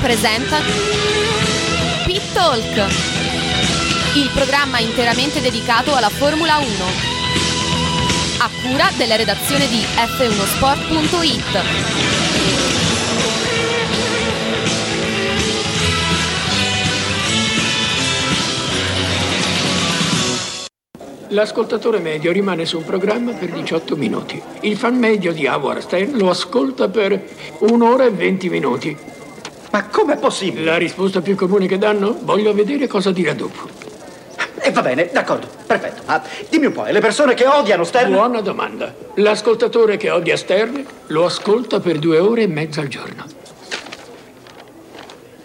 presenta Pit Talk, il programma interamente dedicato alla Formula 1. A cura della redazione di f1sport.it. L'ascoltatore medio rimane su un programma per 18 minuti. Il fan medio di Howard Stern lo ascolta per un'ora e 20 minuti. Ma com'è possibile? La risposta più comune che danno? Voglio vedere cosa dirà dopo. E va bene, d'accordo, perfetto. Ah, dimmi un po', le persone che odiano Stern? Buona domanda. L'ascoltatore che odia Stern lo ascolta per due ore e mezza al giorno.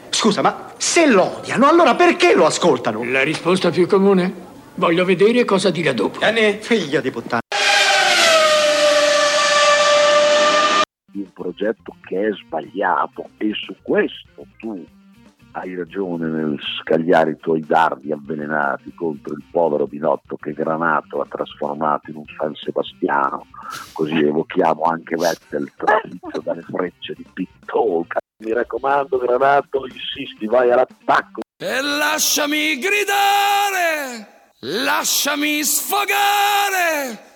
Scusa, ma se lo odiano, allora perché lo ascoltano? La risposta più comune? Voglio vedere cosa dirà dopo. Anni, figlio di puttana. Di un progetto che è sbagliato e su questo tu hai ragione nel scagliare i tuoi dardi avvelenati contro il povero Binotto che Granato ha trasformato in un San Sebastiano, così evochiamo anche Vettel trafitto dalle frecce di Pitolca. Mi raccomando Granato, insisti, vai all'attacco. E lasciami gridare, lasciami sfogare.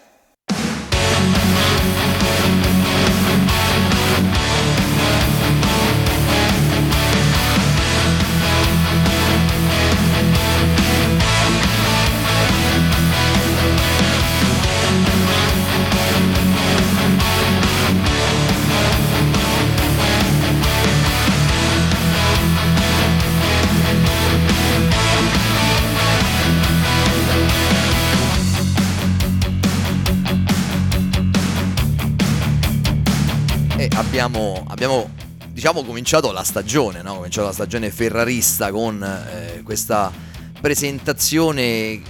Abbiamo, abbiamo, diciamo, cominciato la stagione, no? Cominciato la stagione ferrarista con eh, questa presentazione,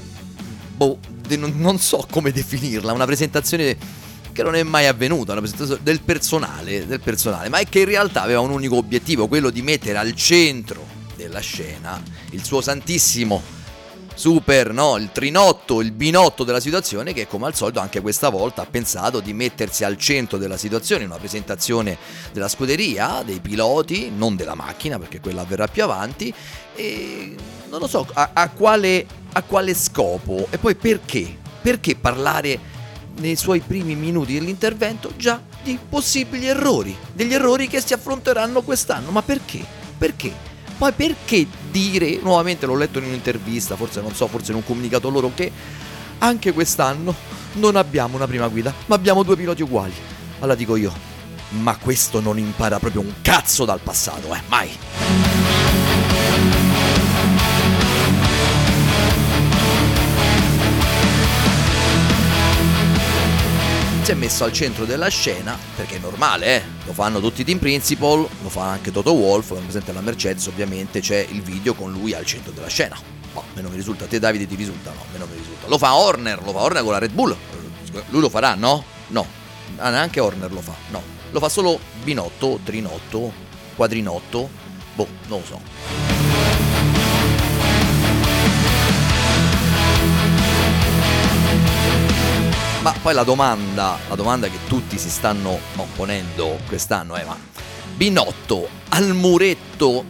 boh, de- non, so come definirla, una presentazione che non è mai avvenuta, una presentazione del personale, del personale, ma che in realtà aveva un unico obiettivo, quello di mettere al centro della scena il suo santissimo super, no? Il trinotto, il binotto della situazione che come al solito anche questa volta ha pensato di mettersi al centro della situazione, una presentazione della scuderia, dei piloti, non della macchina perché quella avverrà più avanti e non lo so a, a quale, a quale scopo e poi perché? Perché parlare nei suoi primi minuti dell'intervento già di possibili errori, degli errori che si affronteranno quest'anno, ma perché? Perché? Poi perché dire, nuovamente l'ho letto in un'intervista, forse non so, forse in un comunicato loro, che anche quest'anno non abbiamo una prima guida, ma abbiamo due piloti uguali. Allora dico io, ma questo non impara proprio un cazzo dal passato, eh, mai. Si è messo al centro della scena, perché è normale, eh? lo fanno tutti team principal, lo fa anche Toto Wolf, come presente la Mercedes ovviamente c'è il video con lui al centro della scena. Ma me non mi risulta, te Davide ti risulta? No, me mi risulta. Lo fa Horner, lo fa Horner con la Red Bull. Lui lo farà, no? No. Ah, neanche Horner lo fa, no. Lo fa solo Binotto, Trinotto, Quadrinotto, boh, non lo so. Ma poi la domanda, la domanda che tutti si stanno no, ponendo quest'anno è: ma Binotto al muretto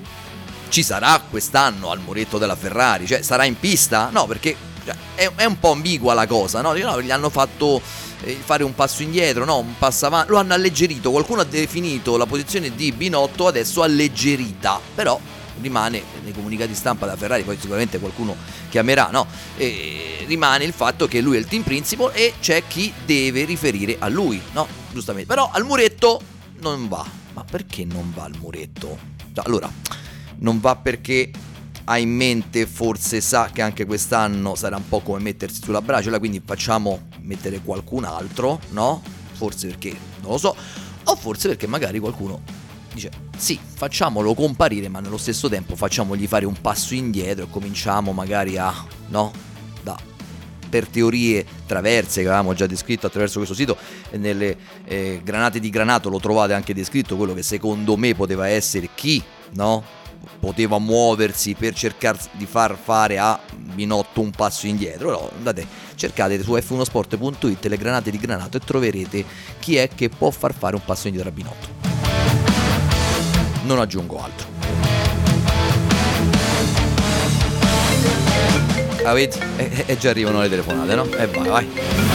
ci sarà quest'anno al muretto della Ferrari? Cioè sarà in pista? No, perché cioè, è, è un po' ambigua la cosa, no? no? Gli hanno fatto eh, fare un passo indietro, no? Un passo avanti. Lo hanno alleggerito. Qualcuno ha definito la posizione di Binotto adesso alleggerita. Però rimane nei comunicati stampa da Ferrari, poi sicuramente qualcuno chiamerà, no? E rimane il fatto che lui è il team principal e c'è chi deve riferire a lui, no? Giustamente. Però al muretto non va. Ma perché non va al muretto? Cioè, Allora, non va perché ha in mente, forse sa che anche quest'anno sarà un po' come mettersi sulla braciola, quindi facciamo mettere qualcun altro, no? Forse perché, non lo so, o forse perché magari qualcuno dice sì, facciamolo comparire, ma nello stesso tempo facciamogli fare un passo indietro e cominciamo magari a, no? Da per teorie traverse che avevamo già descritto attraverso questo sito nelle eh, granate di granato lo trovate anche descritto quello che secondo me poteva essere chi no? poteva muoversi per cercare di far fare a Binotto un passo indietro no, andate cercate su f1sport.it le granate di granato e troverete chi è che può far fare un passo indietro a Binotto non aggiungo altro vedi? E, e già arrivano le telefonate, no? E vai, vai.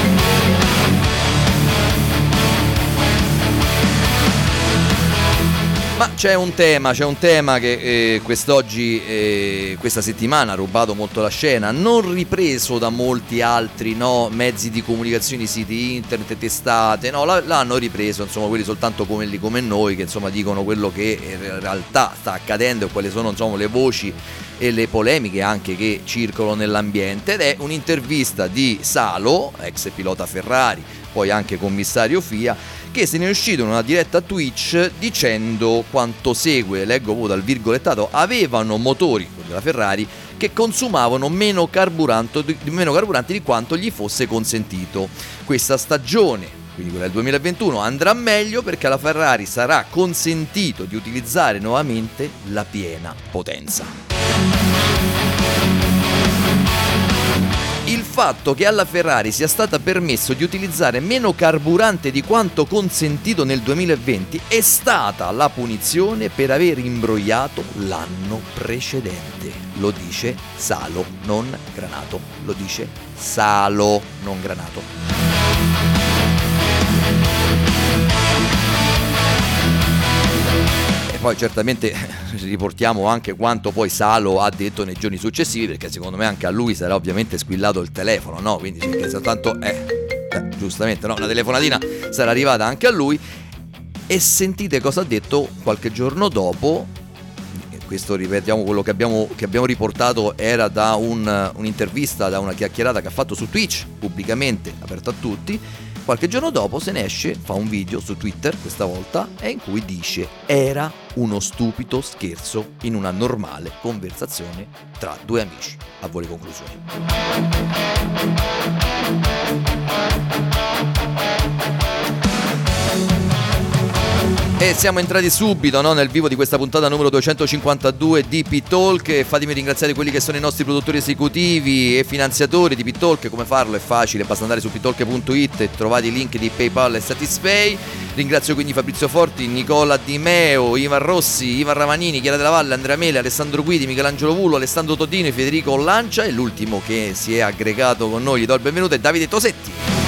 Ma c'è un tema, c'è un tema che eh, quest'oggi, eh, questa settimana ha rubato molto la scena, non ripreso da molti altri no, mezzi di comunicazione, siti internet, testate, no, l'hanno ripreso, insomma, quelli soltanto come, come noi che insomma dicono quello che in realtà sta accadendo e quali sono insomma, le voci e le polemiche anche che circolano nell'ambiente. Ed è un'intervista di Salo, ex pilota Ferrari, poi anche commissario FIA, che se ne è uscito in una diretta Twitch dicendo quanto segue, leggo proprio dal virgolettato, avevano motori della Ferrari che consumavano meno meno carburante di quanto gli fosse consentito. Questa stagione, quindi quella del 2021, andrà meglio perché alla Ferrari sarà consentito di utilizzare nuovamente la piena potenza. Il fatto che alla Ferrari sia stata permesso di utilizzare meno carburante di quanto consentito nel 2020 è stata la punizione per aver imbrogliato l'anno precedente. Lo dice Salo, non Granato. Lo dice Salo, non Granato. Poi certamente riportiamo anche quanto poi Salo ha detto nei giorni successivi, perché secondo me anche a lui sarà ovviamente squillato il telefono, no? Quindi che soltanto, eh, eh, giustamente, no? Una telefonatina sarà arrivata anche a lui. E sentite cosa ha detto qualche giorno dopo. Questo ripetiamo quello che abbiamo, che abbiamo riportato era da un, un'intervista, da una chiacchierata che ha fatto su Twitch, pubblicamente, aperta a tutti Qualche giorno dopo se ne esce, fa un video su Twitter questa volta, e in cui dice era uno stupido scherzo in una normale conversazione tra due amici. A voi le conclusioni. E siamo entrati subito no, nel vivo di questa puntata numero 252 di P-Talk fatemi ringraziare quelli che sono i nostri produttori esecutivi e finanziatori di P-Talk, come farlo è facile, basta andare su ptalk.it e trovate i link di PayPal e Satispay. Ringrazio quindi Fabrizio Forti, Nicola Di Meo, Ivan Rossi, Ivan Ramanini, Chiara della Valle, Andrea Mele, Alessandro Guidi, Michelangelo Vullo, Alessandro Todino Federico Lancia e l'ultimo che si è aggregato con noi, gli do il benvenuto, è Davide Tosetti.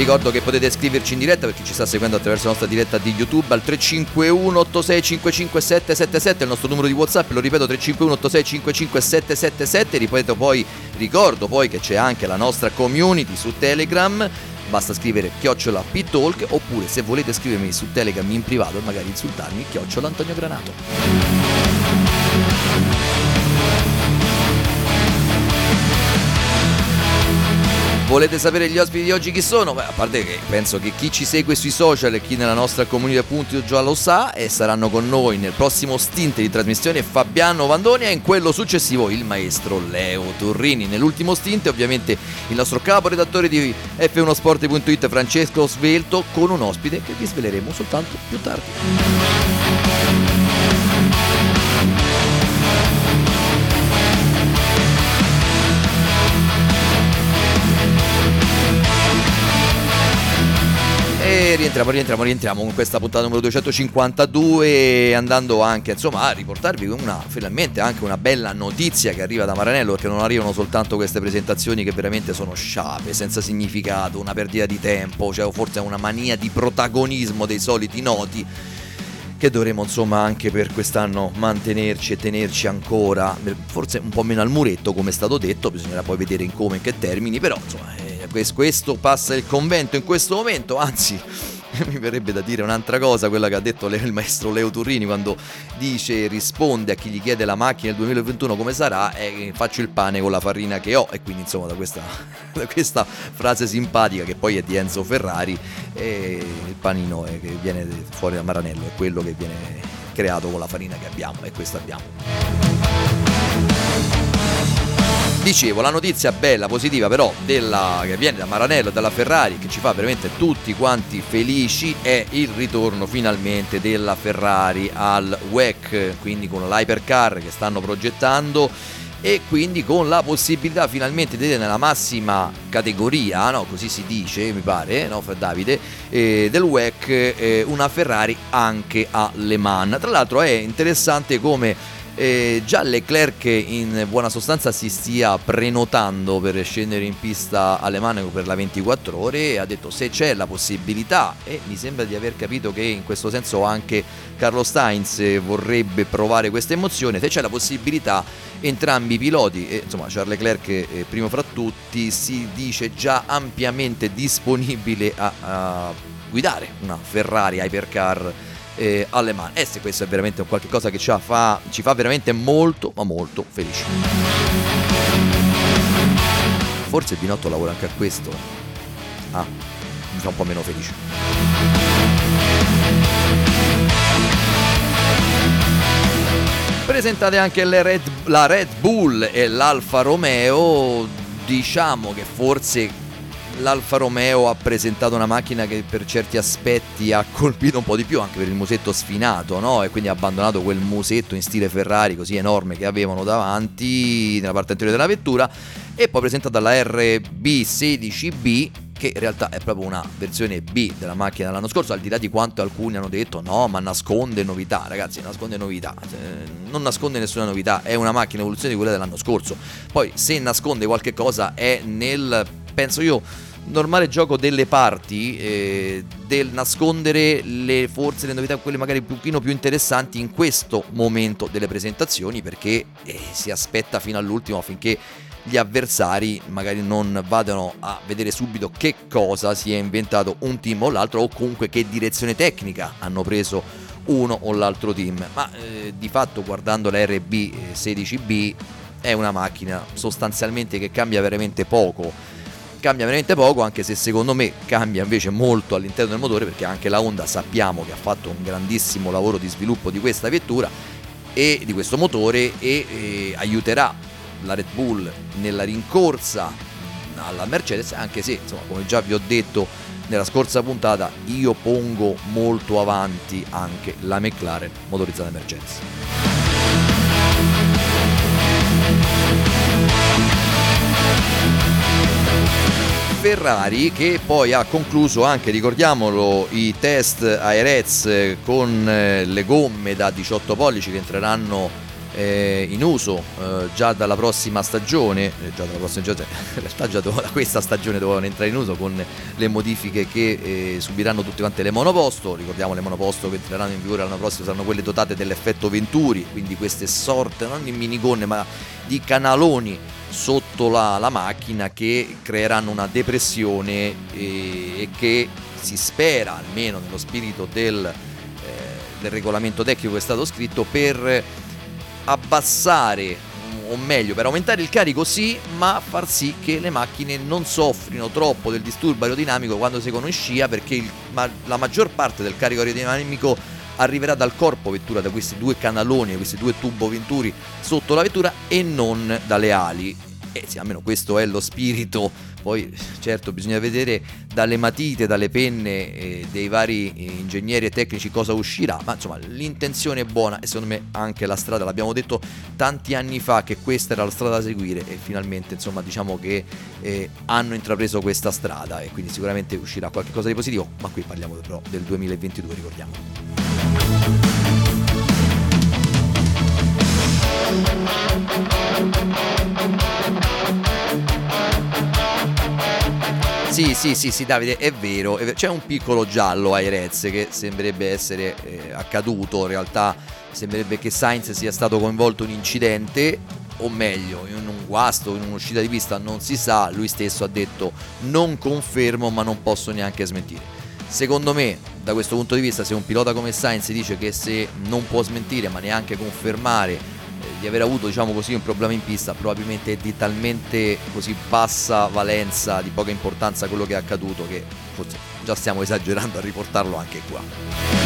Ricordo che potete scriverci in diretta per chi ci sta seguendo attraverso la nostra diretta di YouTube al 351 8655 777 il nostro numero di WhatsApp, lo ripeto 351 8655 777, ripeto poi ricordo poi che c'è anche la nostra community su Telegram basta scrivere chiocciola P-Talk oppure se volete scrivermi su Telegram in privato e magari insultarmi chiocciola Antonio Granato. Volete sapere gli ospiti di oggi chi sono? Beh, a parte che penso che chi ci segue sui social e chi nella nostra comunità appunto già lo sa e saranno con noi nel prossimo stint di trasmissione Fabiano Vandoni e in quello successivo il maestro Leo Turrini. Nell'ultimo stint ovviamente il nostro capo redattore di F1sport.it Francesco Svelto con un ospite che vi sveleremo soltanto più tardi. Rientriamo, rientriamo, rientriamo con questa puntata numero 252 andando anche insomma a riportarvi una, finalmente anche una bella notizia che arriva da Maranello perché non arrivano soltanto queste presentazioni che veramente sono sciape, senza significato, una perdita di tempo, cioè forse una mania di protagonismo dei soliti noti che dovremo insomma anche per quest'anno mantenerci e tenerci ancora, forse un po' meno al muretto come è stato detto, bisognerà poi vedere in come e in che termini, però insomma questo passa il convento in questo momento, anzi mi verrebbe da dire un'altra cosa, quella che ha detto il maestro Leo Turrini quando dice risponde a chi gli chiede la macchina del 2021 come sarà e faccio il pane con la farina che ho e quindi insomma da questa, da questa frase simpatica che poi è di Enzo Ferrari il panino che viene fuori da Maranello è quello che viene creato con la farina che abbiamo e questo abbiamo. Dicevo, la notizia bella, positiva però della, che viene da Maranello e dalla Ferrari, che ci fa veramente tutti quanti felici, è il ritorno finalmente della Ferrari al WEC, quindi con l'hypercar che stanno progettando e quindi con la possibilità finalmente di nella massima categoria, no? così si dice mi pare, no, Davide, eh, del WEC eh, una Ferrari anche a Le Mans. Tra l'altro è interessante come eh, già Leclerc in buona sostanza si stia prenotando per scendere in pista alle mani per la 24 ore e ha detto se c'è la possibilità e mi sembra di aver capito che in questo senso anche Carlo Sainz vorrebbe provare questa emozione, se c'è la possibilità entrambi i piloti, e, insomma Charles Leclerc eh, primo fra tutti, si dice già ampiamente disponibile a, a guidare una Ferrari Hypercar eh, alle mani. E se questo è veramente un qualche cosa che ci fa, ci fa veramente molto, ma molto felici. Forse Binotto lavora anche a questo. Ah, mi fa un po' meno felice. Presentate anche Red, la Red Bull e l'Alfa Romeo. Diciamo che forse l'Alfa Romeo ha presentato una macchina che per certi aspetti ha colpito un po' di più anche per il musetto sfinato no? e quindi ha abbandonato quel musetto in stile Ferrari così enorme che avevano davanti nella parte anteriore della vettura e poi presentata la RB16B che in realtà è proprio una versione B della macchina dell'anno scorso, al di là di quanto alcuni hanno detto no, ma nasconde novità, ragazzi, nasconde novità, non nasconde nessuna novità, è una macchina evoluzione di quella dell'anno scorso. Poi se nasconde qualche cosa è nel penso io normale gioco delle parti, eh, del nascondere le forze, le novità, quelle magari un pochino più interessanti in questo momento delle presentazioni, perché eh, si aspetta fino all'ultimo affinché gli avversari magari non vadano a vedere subito che cosa si è inventato un team o l'altro o comunque che direzione tecnica hanno preso uno o l'altro team. Ma eh, di fatto guardando la RB 16B è una macchina sostanzialmente che cambia veramente poco cambia veramente poco, anche se secondo me cambia invece molto all'interno del motore, perché anche la Honda sappiamo che ha fatto un grandissimo lavoro di sviluppo di questa vettura e di questo motore e, e aiuterà la Red Bull nella rincorsa alla Mercedes, anche se, insomma, come già vi ho detto nella scorsa puntata, io pongo molto avanti anche la McLaren motorizzata Mercedes. Ferrari che poi ha concluso anche, ricordiamolo, i test a Erez con eh, le gomme da 18 pollici che entreranno eh, in uso eh, già dalla prossima stagione, eh, già dalla prossima stagione, in realtà già da questa stagione dovevano entrare in uso con le modifiche che eh, subiranno tutte quante le monoposto, ricordiamo le monoposto che entreranno in vigore l'anno prossimo saranno quelle dotate dell'effetto Venturi, quindi queste sorte non di minigonne ma di canaloni sotto la, la macchina che creeranno una depressione e, e, che si spera, almeno nello spirito del, eh, del regolamento tecnico che è stato scritto, per abbassare o meglio per aumentare il carico sì, ma far sì che le macchine non soffrino troppo del disturbo aerodinamico quando seguono in scia perché il, ma, la maggior parte del carico aerodinamico arriverà dal corpo vettura, da questi due canaloni, questi due tubo venturi sotto la vettura e non dalle ali. E sì, almeno questo è lo spirito. Poi, certo, bisogna vedere dalle matite, dalle penne eh, dei vari eh, ingegneri e tecnici cosa uscirà. Ma insomma, l'intenzione è buona e secondo me anche la strada. L'abbiamo detto tanti anni fa che questa era la strada da seguire e finalmente, insomma, diciamo che eh, hanno intrapreso questa strada e quindi sicuramente uscirà qualcosa di positivo. Ma qui parliamo però del 2022, ricordiamo. Sì, sì, sì, sì, Davide, è vero, è vero. C'è un piccolo giallo ai Reds che sembrerebbe essere eh, accaduto, in realtà sembrerebbe che Sainz sia stato coinvolto in un incidente, o meglio, in un guasto, in un'uscita di pista, non si sa, lui stesso ha detto non confermo ma non posso neanche smentire. secondo me da questo punto di vista se un pilota come Sainz dice che se non può smentire ma neanche confermare di aver avuto diciamo così un problema in pista probabilmente è di talmente così bassa valenza di poca importanza quello che è accaduto che forse già stiamo esagerando a riportarlo anche qua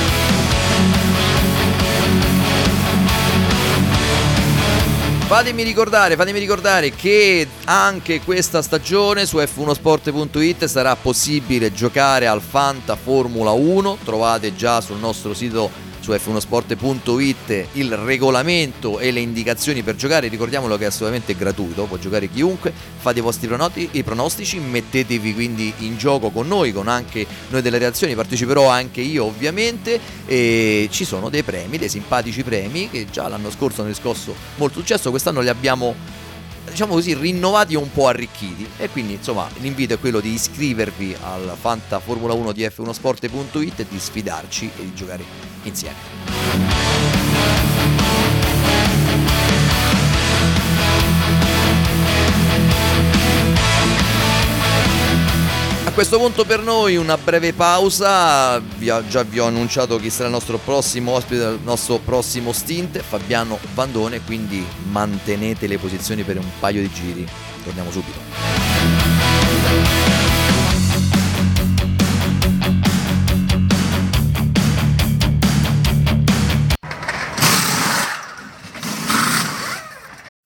Fatemi ricordare, fatemi ricordare che anche questa stagione su f1sport.it sarà possibile giocare al Fanta Formula 1. Trovate già sul nostro sito su f1sport.it il regolamento e le indicazioni per giocare, ricordiamolo che è assolutamente gratuito, può giocare chiunque, fate i vostri pronostici, mettetevi quindi in gioco con noi, con anche noi delle reazioni, parteciperò anche io ovviamente e ci sono dei premi, dei simpatici premi che già l'anno scorso hanno riscosso molto successo, quest'anno li abbiamo diciamo così, rinnovati e un po' arricchiti. E quindi, insomma, l'invito è quello di iscrivervi al Fanta Formula 1 di F1sport.it e di sfidarci e di giocare insieme. questo punto per noi una breve pausa, vi ho, già vi ho annunciato chi sarà il nostro prossimo ospite, il nostro prossimo stint, Fabiano Vandone, quindi mantenete le posizioni per un paio di giri. Torniamo subito.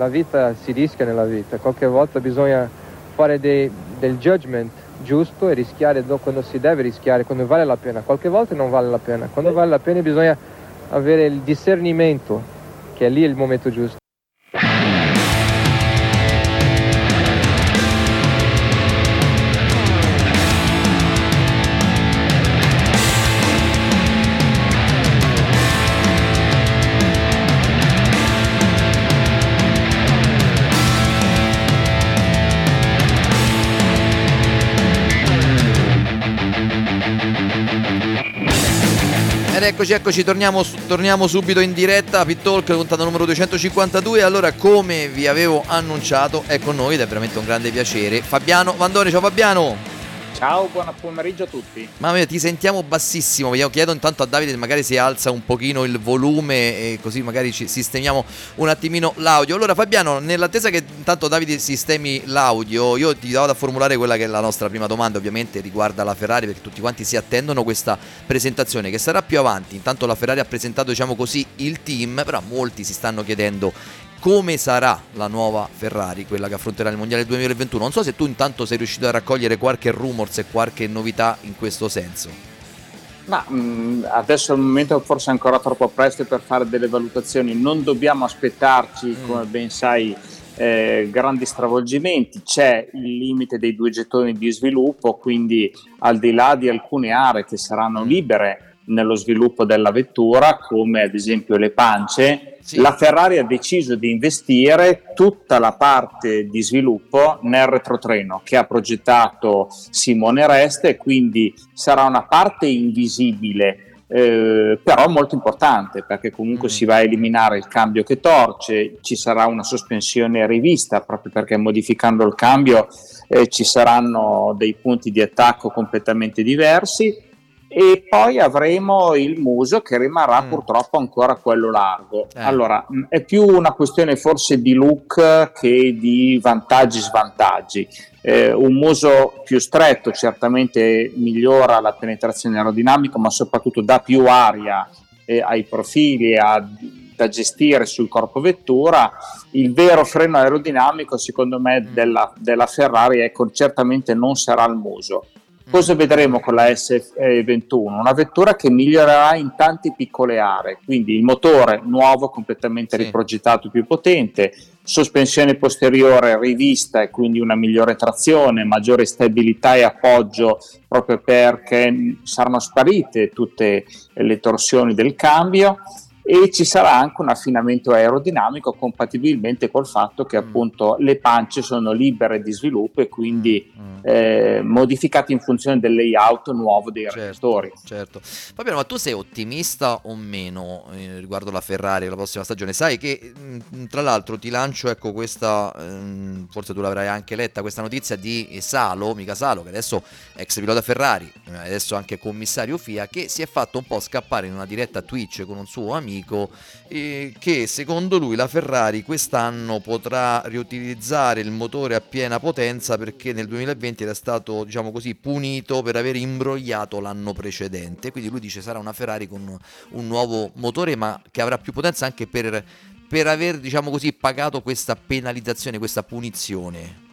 la vita si rischia nella vita, qualche volta bisogna fare dei, del judgment giusto e rischiare quando si deve rischiare, quando vale la pena, qualche volta non vale la pena, quando vale la pena bisogna avere il discernimento che è lì il momento giusto. Eccoci, eccoci, torniamo, torniamo subito in diretta a Pit Talk, puntata numero 252. Allora, come vi avevo annunciato, è con noi ed è veramente un grande piacere Fabiano Vandone. Ciao Fabiano! Ciao, buon pomeriggio a tutti. Mamma mia, ti sentiamo bassissimo. Io chiedo intanto a Davide magari si alza un pochino il volume e così magari ci sistemiamo un attimino l'audio. Allora Fabiano, nell'attesa che intanto Davide sistemi l'audio, io ti vado a formulare quella che è la nostra prima domanda, ovviamente riguarda la Ferrari perché tutti quanti si attendono questa presentazione che sarà più avanti. Intanto la Ferrari ha presentato, diciamo così, il team, però molti si stanno chiedendo come sarà la nuova Ferrari, quella che affronterà il Mondiale 2021. Non so se tu intanto sei riuscito a raccogliere qualche rumors e qualche novità in questo senso. Ma mh, mm, adesso al momento forse è ancora troppo presto per fare delle valutazioni, non dobbiamo aspettarci, mm. come ben sai, eh, grandi stravolgimenti, c'è il limite dei due gettoni di sviluppo, quindi al di là di alcune aree che saranno mm. libere nello sviluppo della vettura, come ad esempio le pance, sì. la Ferrari ha deciso di investire tutta la parte di sviluppo nel retrotreno che ha progettato Simone Reste, quindi sarà una parte invisibile. Eh, però molto importante perché comunque mm. si va a eliminare il cambio che torce, ci sarà una sospensione rivista proprio perché modificando il cambio eh, ci saranno dei punti di attacco completamente diversi e poi avremo il muso che rimarrà mm. purtroppo ancora quello largo. Eh. Allora, è più una questione forse di look che di vantaggi e svantaggi. Eh, un muso più stretto certamente migliora la penetrazione aerodinamica, ma soprattutto dà più aria eh, ai profili a, da gestire sul corpo vettura. Il vero freno aerodinamico, secondo me, mm. della, della Ferrari ecco, certamente non sarà il muso Cosa vedremo con la S21? Una vettura che migliorerà in tante piccole aree, quindi il motore nuovo, completamente sì. riprogettato, più potente, sospensione posteriore rivista e quindi una migliore trazione, maggiore stabilità e appoggio proprio perché saranno sparite tutte le torsioni del cambio e ci sarà anche un affinamento aerodinamico compatibilmente col fatto che mm. appunto le pance sono libere di sviluppo e quindi mm. eh, modificate in funzione del layout nuovo dei certo, reattori. Certo. Fabiano, ma tu sei ottimista o meno eh, riguardo la Ferrari la prossima stagione? Sai che mh, mm, tra l'altro ti lancio ecco questa, ehm, forse tu l'avrai anche letta, questa notizia di Salo, mica Salo, che adesso è ex pilota Ferrari, eh, adesso anche commissario FIA, che si è fatto un po' scappare in una diretta Twitch con un suo amico amico eh, che secondo lui la Ferrari quest'anno potrà riutilizzare il motore a piena potenza perché nel 2020 era stato diciamo così punito per aver imbrogliato l'anno precedente. Quindi lui dice sarà una Ferrari con un nuovo motore ma che avrà più potenza anche per, per aver diciamo così pagato questa penalizzazione questa punizione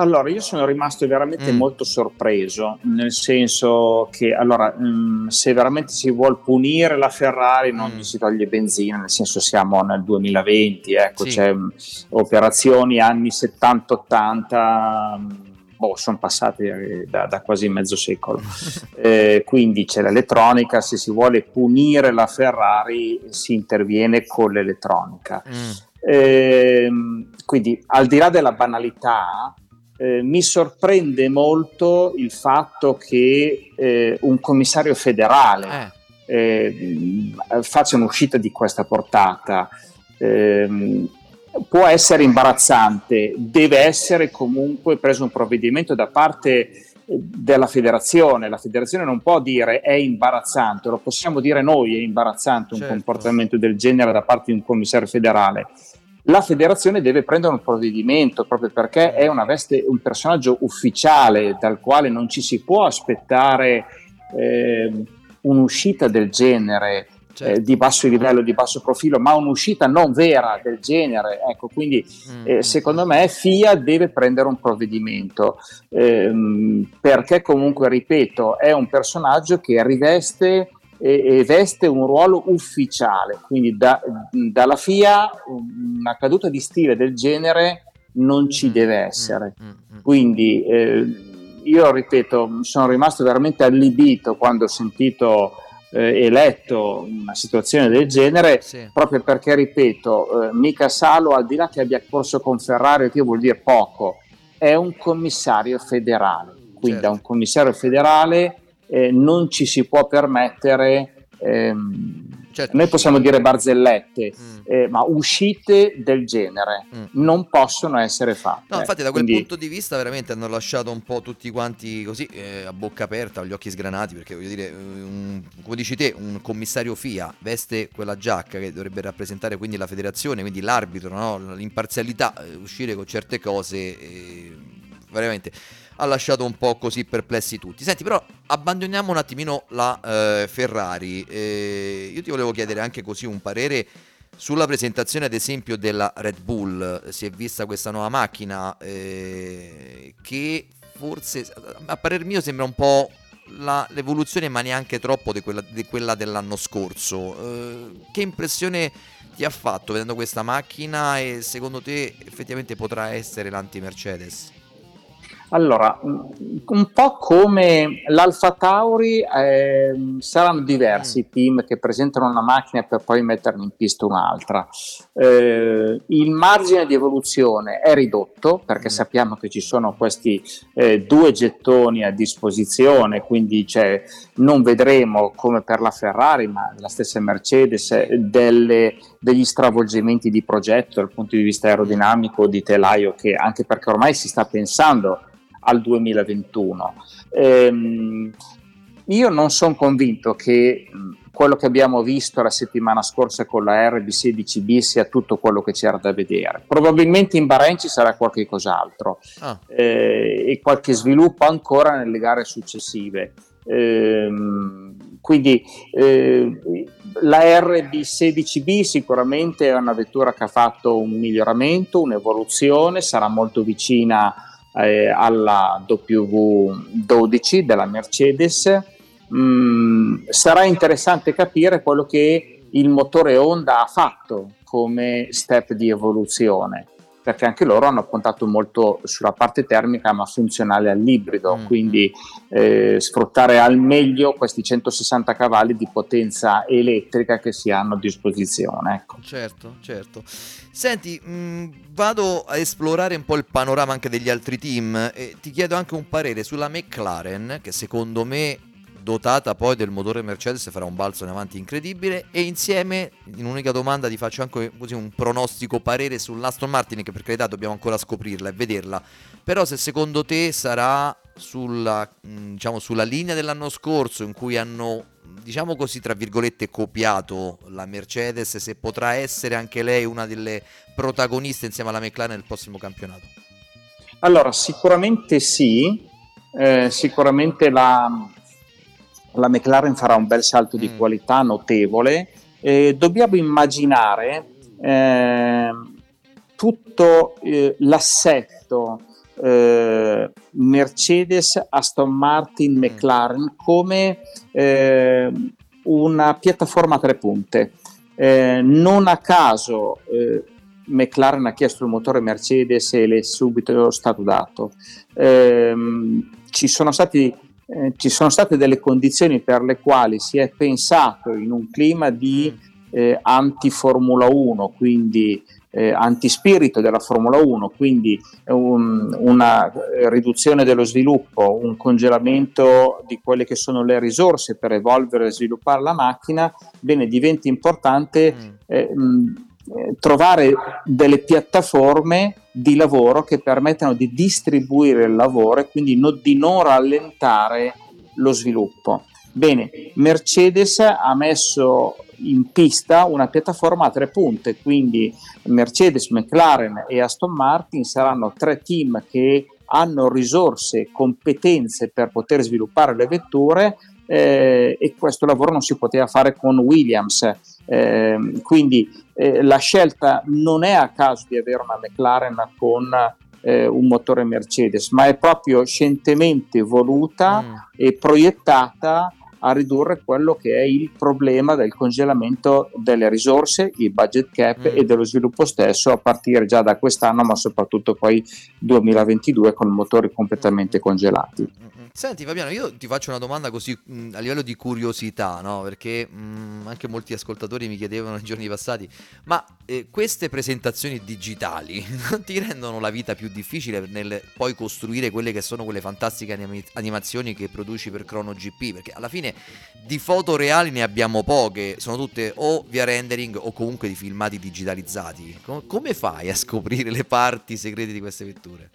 allora, io sono rimasto veramente mm. molto sorpreso, nel senso che allora, mh, mm, se veramente si vuole punire la Ferrari non mm. si toglie benzina, nel senso siamo nel 2020, ecco, sì. c'è mh, mm, operazioni anni 70-80, boh, sono passate eh, da, da, quasi mezzo secolo. eh, quindi c'è l'elettronica, se si vuole punire la Ferrari si interviene con l'elettronica. Mm. Eh, quindi al di là della banalità, eh, mi sorprende molto il fatto che eh, un commissario federale eh. eh faccia un'uscita di questa portata. Ehm, può essere imbarazzante, deve essere comunque preso un provvedimento da parte della federazione. La federazione non può dire è imbarazzante, lo possiamo dire noi è imbarazzante un certo. comportamento del genere da parte di un commissario federale la federazione deve prendere un provvedimento proprio perché è una veste, un personaggio ufficiale dal quale non ci si può aspettare eh, un'uscita del genere. Eh, certo. Eh, di basso livello, di basso profilo, ma un'uscita non vera del genere. Ecco, quindi mm. eh, secondo me FIA deve prendere un provvedimento ehm, perché comunque, ripeto, è un personaggio che riveste e, e veste un ruolo ufficiale, quindi da, dalla FIA una caduta di stile del genere non ci mm, deve mm, essere. Mm, quindi eh, io ripeto, sono rimasto veramente allibito quando ho sentito eh, e letto una situazione del genere, sì. proprio perché, ripeto, eh, Mica Salo, al di là che abbia corso con Ferrari, che vuol dire poco, è un commissario federale. Quindi certo. da un commissario federale eh, non ci si può permettere, ehm, certo. noi possiamo dire barzellette, mm. eh, ma uscite del genere mm. non possono essere fatte. No, infatti da quel Quindi... punto di vista veramente hanno lasciato un po' tutti quanti così eh, a bocca aperta, gli occhi sgranati, perché voglio dire, un, come dici te, un commissario FIA veste quella giacca che dovrebbe rappresentare quindi la federazione, quindi l'arbitro, no? l'imparzialità, eh, uscire con certe cose, eh, veramente ha lasciato un po' così perplessi tutti. Senti, però abbandoniamo un attimino la eh, Ferrari. Eh, io ti volevo chiedere anche così un parere sulla presentazione, ad esempio, della Red Bull. Si è vista questa nuova macchina eh, che forse, a parer mio, sembra un po' la, l'evoluzione, ma neanche troppo di quella, di quella dell'anno scorso. Eh, che impressione ti ha fatto vedendo questa macchina e secondo te effettivamente potrà essere l'anti-Mercedes? Allora, un po' come l'Alfa Tauri, eh, saranno diversi i mm. team che presentano una macchina per poi metterne in pista un'altra. Eh, il margine di evoluzione è ridotto perché mm. sappiamo che ci sono questi eh, due gettoni a disposizione, quindi cioè, non vedremo come per la Ferrari, ma la stessa Mercedes, delle, degli stravolgimenti di progetto dal punto di vista aerodinamico di telaio, che anche perché ormai si sta pensando al 2021. Ehm, io non sono convinto che quello che abbiamo visto la settimana scorsa con la RB16B sia tutto quello che c'era da vedere. Probabilmente in Bahrain ci sarà qualche cos'altro ah. eh, e qualche sviluppo ancora nelle gare successive. Eh, quindi eh, la RB16B sicuramente è una vettura che ha fatto un miglioramento, un'evoluzione, sarà molto vicina eh, alla W12 della Mercedes. Mm, sarà interessante capire quello che il motore Honda ha fatto come step di evoluzione perché anche loro hanno puntato molto sulla parte termica ma funzionale all'ibrido, mm. quindi eh, sfruttare al meglio questi 160 cavalli di potenza elettrica che si hanno a disposizione. Ecco. Certo, certo. Senti, mh, mm, vado a esplorare un po' il panorama anche degli altri team e ti chiedo anche un parere sulla McLaren che secondo me dotata poi del motore Mercedes farà un balzo in avanti incredibile e insieme in un'unica domanda ti faccio anche così un pronostico parere sull'Aston Martin che per carità dobbiamo ancora scoprirla e vederla. Però se secondo te sarà sulla, diciamo, sulla linea dell'anno scorso in cui hanno diciamo così tra virgolette copiato la Mercedes se potrà essere anche lei una delle protagoniste insieme alla McLaren nel prossimo campionato? Allora sicuramente sì. Eh, sicuramente la, la McLaren farà un bel salto di mm. qualità notevole. Eh, dobbiamo immaginare eh, tutto eh, l'assetto eh, Mercedes, Aston Martin, mm. McLaren come eh, una piattaforma a tre punte. Eh, non a caso McLaren ha chiesto il motore Mercedes e le è subito stato dato. Ehm, ci sono stati eh, ci sono state delle condizioni per le quali si è pensato in un clima di eh, anti-Formula 1, quindi eh, antispirito della Formula 1, quindi un, una riduzione dello sviluppo, un congelamento di quelle che sono le risorse per evolvere e sviluppare la macchina, bene, diventa importante mm. eh, mh, eh, trovare delle piattaforme di lavoro che permettano di distribuire il lavoro e quindi no, di non rallentare lo sviluppo. Bene, Mercedes ha messo in pista una piattaforma a tre punte, quindi Mercedes, McLaren e Aston Martin saranno tre team che hanno risorse, competenze per poter sviluppare le vetture eh, e questo lavoro non si poteva fare con Williams. Eh, quindi eh, la scelta non è a caso di avere una McLaren con eh, un motore Mercedes, ma è proprio scientemente voluta mm. e proiettata a ridurre quello che è il problema del congelamento delle risorse, il budget cap mm. e dello sviluppo stesso a partire già da quest'anno, ma soprattutto poi 2022 con motori completamente congelati. Mm, mm, Senti Fabiano, io ti faccio una domanda così mh, a livello di curiosità, no? perché mh, anche molti ascoltatori mi chiedevano nei giorni passati, ma eh, queste presentazioni digitali non ti rendono la vita più difficile nel poi costruire quelle che sono quelle fantastiche anim- animazioni che produci per Chrono GP? Perché alla fine di foto reali ne abbiamo poche, sono tutte o via rendering o comunque di filmati digitalizzati. Com- come fai a scoprire le parti segrete di queste vetture?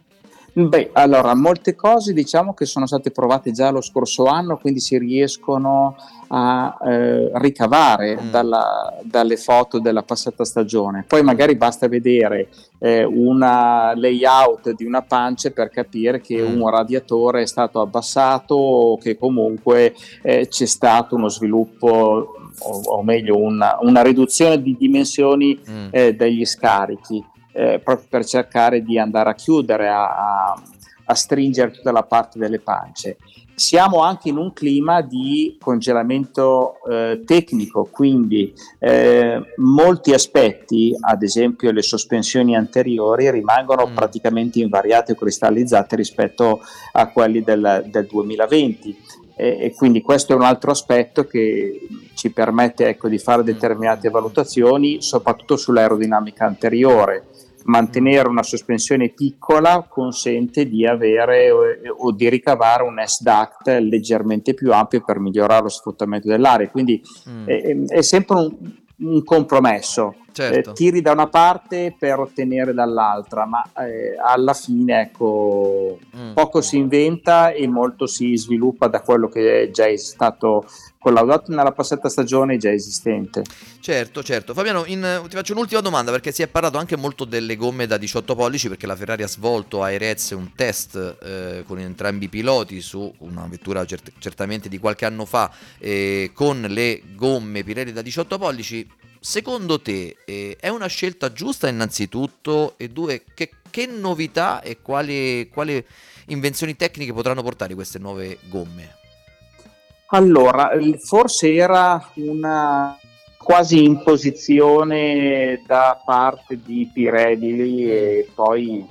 Beh, allora, molte cose diciamo che sono state provate già lo scorso anno, quindi si riescono a eh, ricavare mm. dalla, dalle foto della passata stagione. Poi magari basta vedere eh, una layout di una pancia per capire che mm. un radiatore è stato abbassato o che comunque eh, c'è stato uno sviluppo o, o meglio una, una, riduzione di dimensioni mm. Eh, degli scarichi eh, proprio per cercare di andare a chiudere, a, a, a, stringere tutta la parte delle pance. Siamo anche in un clima di congelamento eh, tecnico, quindi eh, molti aspetti, ad esempio le sospensioni anteriori, rimangono mm. praticamente invariate o cristallizzate rispetto a quelli del, del 2020 e, quindi questo è un altro aspetto che ci permette ecco, di fare determinate valutazioni, soprattutto sull'aerodinamica anteriore mantenere una sospensione piccola consente di avere eh, o di ricavare un S-Duct leggermente più ampio per migliorare lo sfruttamento dell'aria, quindi mm. è, è, sempre un, un, compromesso. Certo. eh, tiri da una parte per ottenere dall'altra, ma eh, alla fine ecco, Mm. poco si inventa e molto si sviluppa da quello che è già stato collaudato nella passata stagione già esistente. Certo, certo. Fabiano, in- ti faccio un'ultima domanda perché si è parlato anche molto delle gomme da 18 pollici perché la Ferrari ha svolto a Jerez un test eh, con entrambi i piloti su una vettura cert- certamente di qualche anno fa eh, con le gomme Pirelli da 18 pollici. Secondo te eh, è una scelta giusta innanzitutto e due che, che novità e quali, quali invenzioni tecniche potranno portare queste nuove gomme? Allora, il- forse era una quasi imposizione da parte di Pirelli e poi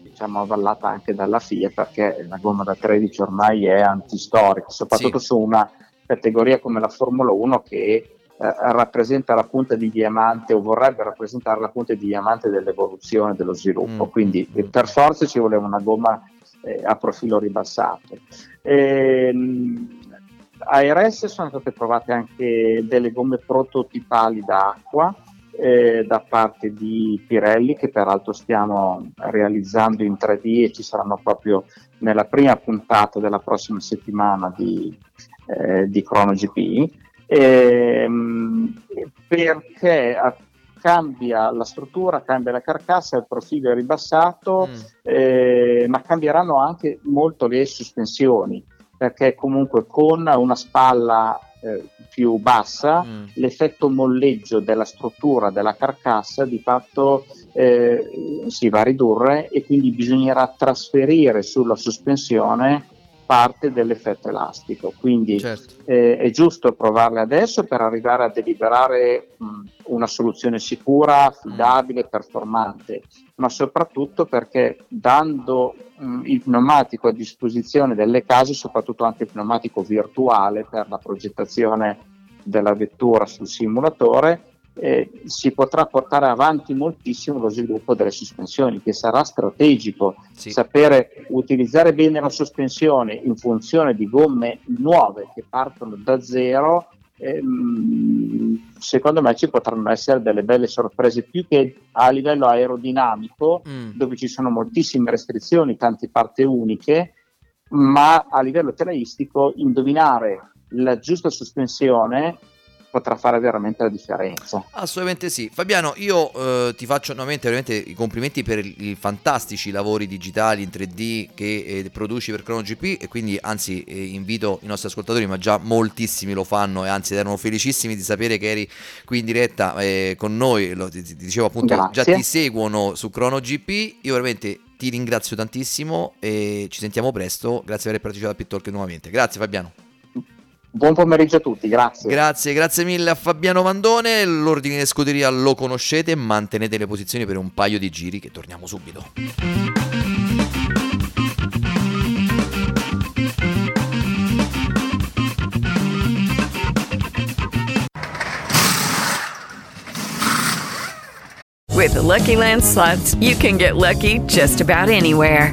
diciamo avvallata anche dalla FIA perché la gomma da 13 ormai è antistorica, soprattutto Sì. su una categoria come la Formula 1 che eh, rappresenta la punta di diamante o vorrebbe rappresentare la punta di diamante dell'evoluzione, dello sviluppo, Mm. quindi eh, per forza ci voleva una gomma eh, a profilo ribassato. Ehm, a RS sono state provate anche delle gomme prototipali d'acqua eh, da parte di Pirelli che peraltro stiamo realizzando in 3D e ci saranno proprio nella prima puntata della prossima settimana di, eh, di ChronoGP ehm, perché cambia la struttura, cambia la carcassa, il profilo è ribassato Mm. eh, ma cambieranno anche molto le sospensioni perché comunque con una spalla eh, più bassa Mm. l'effetto molleggio della struttura della carcassa di fatto eh, si va a ridurre e quindi bisognerà trasferire sulla sospensione parte dell'effetto elastico. Quindi Certo. eh, è giusto provarle adesso per arrivare a deliberare mh, una soluzione sicura, affidabile, performante, ma soprattutto perché dando mh, il pneumatico a disposizione delle case, soprattutto anche il pneumatico virtuale per la progettazione della vettura sul simulatore, eh, si potrà portare avanti moltissimo lo sviluppo delle sospensioni, che sarà strategico. Sì. Sapere utilizzare bene la sospensione in funzione di gomme nuove che partono da zero, ehm, secondo me ci potranno essere delle belle sorprese più che a livello aerodinamico, Mm. dove ci sono moltissime restrizioni, tante parti uniche, ma a livello telaistico indovinare la giusta sospensione potrà fare veramente la differenza. Assolutamente sì. Fabiano, io eh, ti faccio nuovamente i complimenti per i fantastici lavori digitali in 3D che eh, produci per ChronoGP e quindi anzi eh, invito i nostri ascoltatori, ma già moltissimi lo fanno e anzi erano felicissimi di sapere che eri qui in diretta eh, con noi, lo, ti, ti dicevo appunto, già Grazie. ti seguono su ChronoGP, io veramente ti ringrazio tantissimo e ci sentiamo presto, grazie per aver partecipato a Pittalk nuovamente. Grazie Fabiano. Buon pomeriggio a tutti, grazie. Grazie, grazie mille a Fabiano Vandone. L'ordine di scuderia lo conoscete, mantenete le posizioni per un paio di giri che torniamo subito. With the Lucky Land slots, you can get lucky just about anywhere.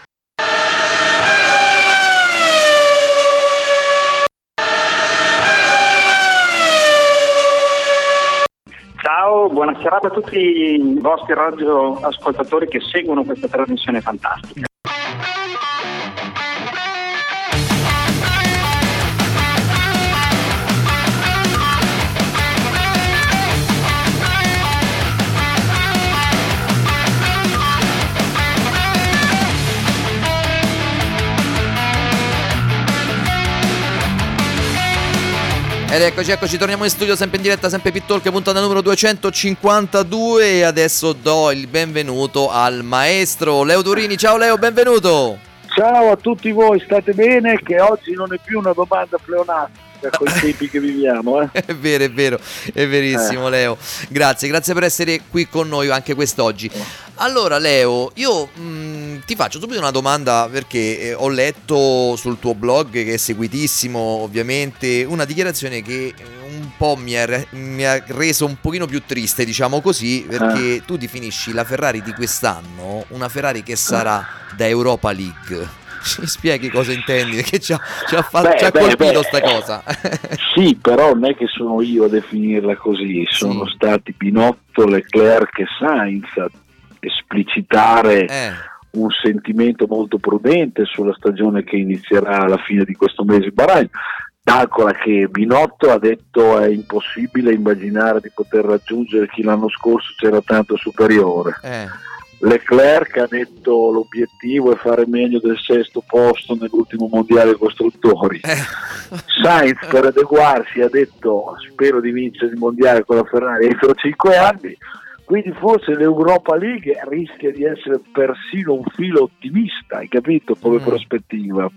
Ciao, buona serata a tutti i vostri radioascoltatori che seguono questa trasmissione fantastica. Ed eccoci, eccoci, torniamo in studio sempre in diretta, sempre Pittalk, puntata numero 252 e adesso do il benvenuto al maestro Leo Turini. Ciao Leo, benvenuto! Ciao a tutti voi, state bene? Che oggi non è più una domanda pleonastica con i tempi che viviamo. Eh? È vero, è vero, è verissimo Eh. Leo. Grazie, grazie per essere qui con noi anche quest'oggi. Allora Leo, io mh, ti faccio subito una domanda perché eh, ho letto sul tuo blog, che è seguitissimo ovviamente, una dichiarazione che eh, un po' mi ha, mi ha reso un pochino più triste, diciamo così, perché tu definisci la Ferrari di quest'anno una Ferrari che sarà da Europa League. Ci spieghi cosa intendi? Perché ci ha, ci ha fa- Beh, ci ha beh, colpito beh. sta cosa. Sì, però non è che sono io a definirla così, sono stati Binotto, Leclerc e Sainz a esplicitare Eh. un sentimento molto prudente sulla stagione che inizierà alla fine di questo mese in Bahrain. Calcola che Binotto ha detto è impossibile immaginare di poter raggiungere chi l'anno scorso c'era tanto superiore. Eh. Leclerc ha detto l'obiettivo è fare meglio del sesto posto nell'ultimo mondiale costruttori. Sainz per adeguarsi ha detto spero di vincere il mondiale con la Ferrari entro cinque anni. Quindi forse l'Europa League rischia di essere persino un filo ottimista, hai capito, come prospettiva.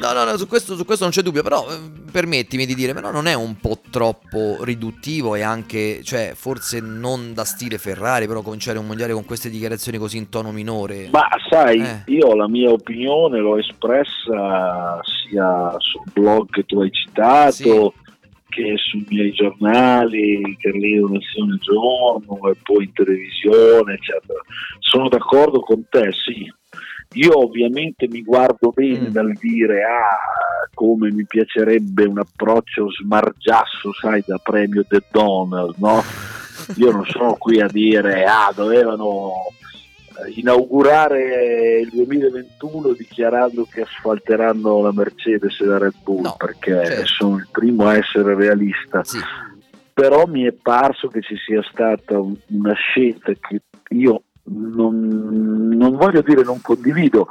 No, no, no, su questo, su questo non c'è dubbio, però eh, permettimi di dire, però non è un po' troppo riduttivo e anche, cioè, forse non da stile Ferrari, però cominciare un mondiale con queste dichiarazioni così in tono minore. Ma sai, Eh. io la mia opinione l'ho espressa sia sul blog che tu hai citato, che sui miei giornali, che leggo Nazione Giorno e poi in televisione, eccetera. Sono d'accordo con te, sì. Io ovviamente mi guardo bene dal dire ah, come mi piacerebbe un approccio smargiasso, sai, da premio The Donald, no? Io non sono qui a dire ah, dovevano eh, inaugurare il 2021 dichiarando che asfalteranno la Mercedes e la Red Bull perché sono il primo a essere realista. Però mi è parso che ci sia stata un- una scelta che io non, non voglio dire non condivido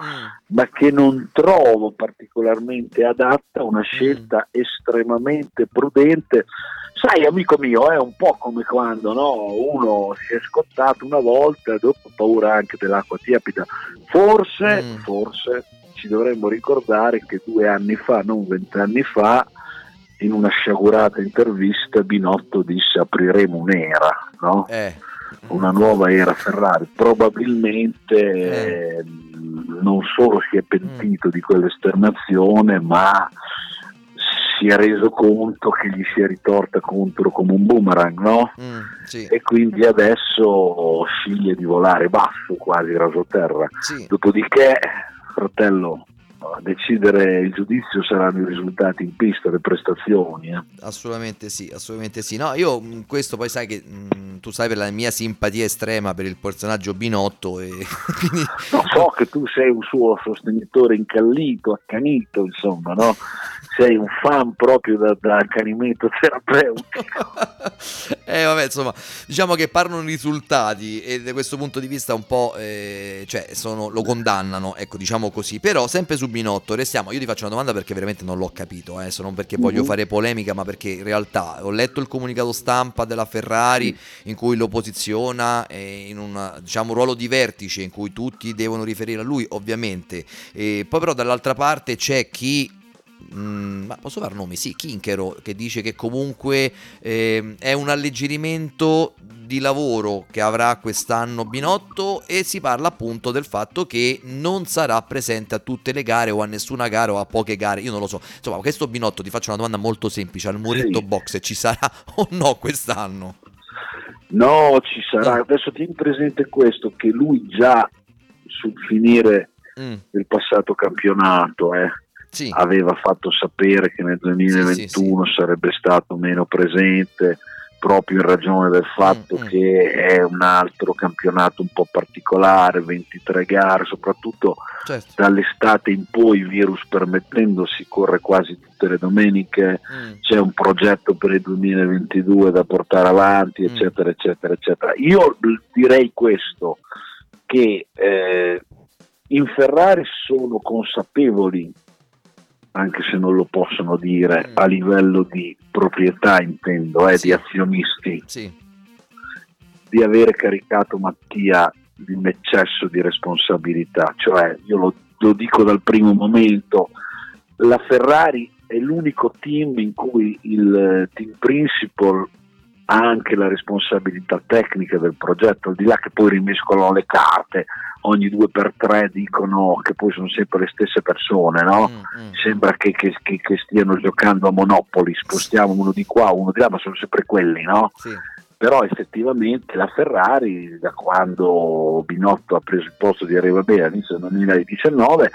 ma che non trovo particolarmente adatta una scelta estremamente prudente. Sai amico mio è un po' come quando no, uno si è scottato una volta e dopo paura anche dell'acqua tiepida. Forse, forse ci dovremmo ricordare che due anni fa non vent'anni fa in una sciagurata intervista Binotto disse apriremo un'era no? Una nuova era Ferrari probabilmente eh, non solo si è pentito di quell'esternazione ma si è reso conto che gli si è ritorta contro come un boomerang no? e quindi adesso sceglie di volare basso quasi raso terra. Dopodiché fratello a decidere il giudizio saranno i risultati in pista, le prestazioni. eh. Assolutamente sì, assolutamente sì. No, io mh, questo poi sai che mh, tu sai per la mia simpatia estrema per il personaggio Binotto e quindi No, so che tu sei un suo sostenitore incallito, accanito, insomma, no? Sei un fan proprio da, da accanimento terapeutico. Eh vabbè, insomma, diciamo che parlano risultati e da questo punto di vista un po' eh, cioè sono, lo condannano, ecco, diciamo così. Però sempre su Binotto, restiamo, io ti faccio una domanda perché veramente non l'ho capito, eh, non perché voglio Mhm. fare polemica, ma perché in realtà ho letto il comunicato stampa della Ferrari in cui lo posiziona eh, in un diciamo, ruolo di vertice in cui tutti devono riferire a lui, ovviamente. E poi però dall'altra parte c'è chi Mm, ma posso fare nomi? Sì, Kinchero che dice che comunque ehm, è un alleggerimento di lavoro che avrà quest'anno Binotto e si parla appunto del fatto che non sarà presente a tutte le gare o a nessuna gara o a poche gare, io non lo so. Insomma, questo Binotto ti faccio una domanda molto semplice, al muretto box ci sarà o no quest'anno? No, ci sarà. Adesso tieni presente questo, che lui già sul finire Mm. del passato campionato eh, aveva fatto sapere che nel 2021 sarebbe stato meno presente proprio in ragione del fatto che è un altro campionato un po' particolare, 23 gare, soprattutto Certo. dall'estate in poi, virus permettendo, si corre quasi tutte le domeniche, c'è un progetto per il 2022 da portare avanti, eccetera, eccetera, eccetera. Io direi questo, che eh, in Ferrari sono consapevoli anche se non lo possono dire a livello di proprietà, intendo, eh, Sì. di azionisti, Sì. di avere caricato Mattia di un eccesso di responsabilità. Cioè, io lo, lo dico dal primo momento, la Ferrari è l'unico team in cui il eh, team principal anche la responsabilità tecnica del progetto, al di là che poi rimescolano le carte, ogni due per tre dicono che poi sono sempre le stesse persone, no? Sembra che, che- che- che stiano giocando a Monopoli, spostiamo uno di qua, uno di là, ma sono sempre quelli, no? Però effettivamente la Ferrari, da quando Binotto ha preso il posto di Arriva Bene all'inizio del 2019,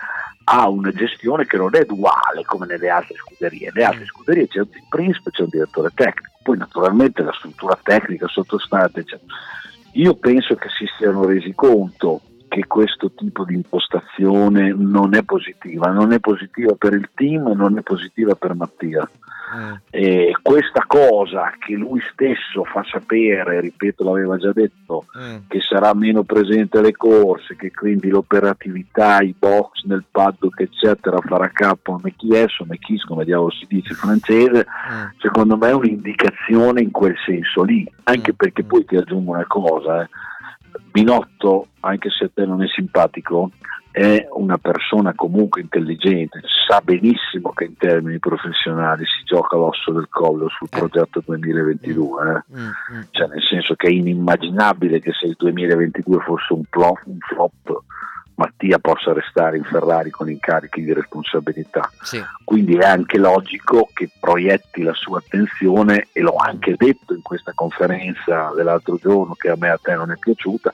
ha una gestione che non è uguale come nelle altre scuderie. Nelle altre scuderie c'è un team principe, c'è un direttore tecnico, poi naturalmente la struttura tecnica sottostante. c'è. Io penso che si siano resi conto che questo tipo di impostazione non è positiva, non è positiva per il team non è positiva per Mattia. E questa cosa che lui stesso fa sapere, ripeto, l'aveva già detto, che sarà meno presente alle corse, che quindi l'operatività, i box nel paddock, eccetera, farà capo a Mechis o Mechis, come diavolo si dice francese, secondo me è un'indicazione in quel senso lì, anche perché poi ti aggiungo una cosa, eh. Binotto, anche se a te non è simpatico, è una persona comunque intelligente, sa benissimo che in termini professionali si gioca l'osso del collo sul progetto 2022, eh. cioè nel senso che è inimmaginabile che se il 2022 fosse un flop, un flop Mattia possa restare in Ferrari con incarichi di responsabilità. Sì. Quindi è anche logico che proietti la sua attenzione, e l'ho anche detto in questa conferenza dell'altro giorno che a me e a te non è piaciuta,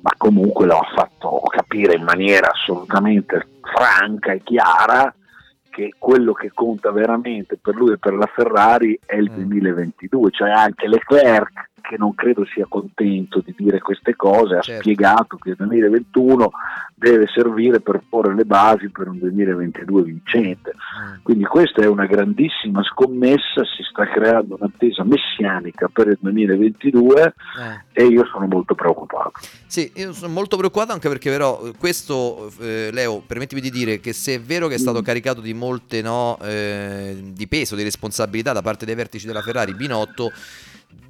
ma comunque l'ho fatto capire in maniera assolutamente franca e chiara che quello che conta veramente per lui e per la Ferrari è il 2022, cioè anche Leclerc che non credo sia contento di dire queste cose, ha spiegato che il 2021 deve servire per porre le basi per un 2022 vincente. Quindi questa è una grandissima scommessa, si sta creando un'attesa messianica per il 2022 e io sono molto preoccupato. Sì, io sono molto preoccupato anche perché però eh, questo, eh, Leo, permettimi di dire che se è vero che è stato caricato di molte no, eh, di peso, di responsabilità da parte dei vertici della Ferrari, Binotto,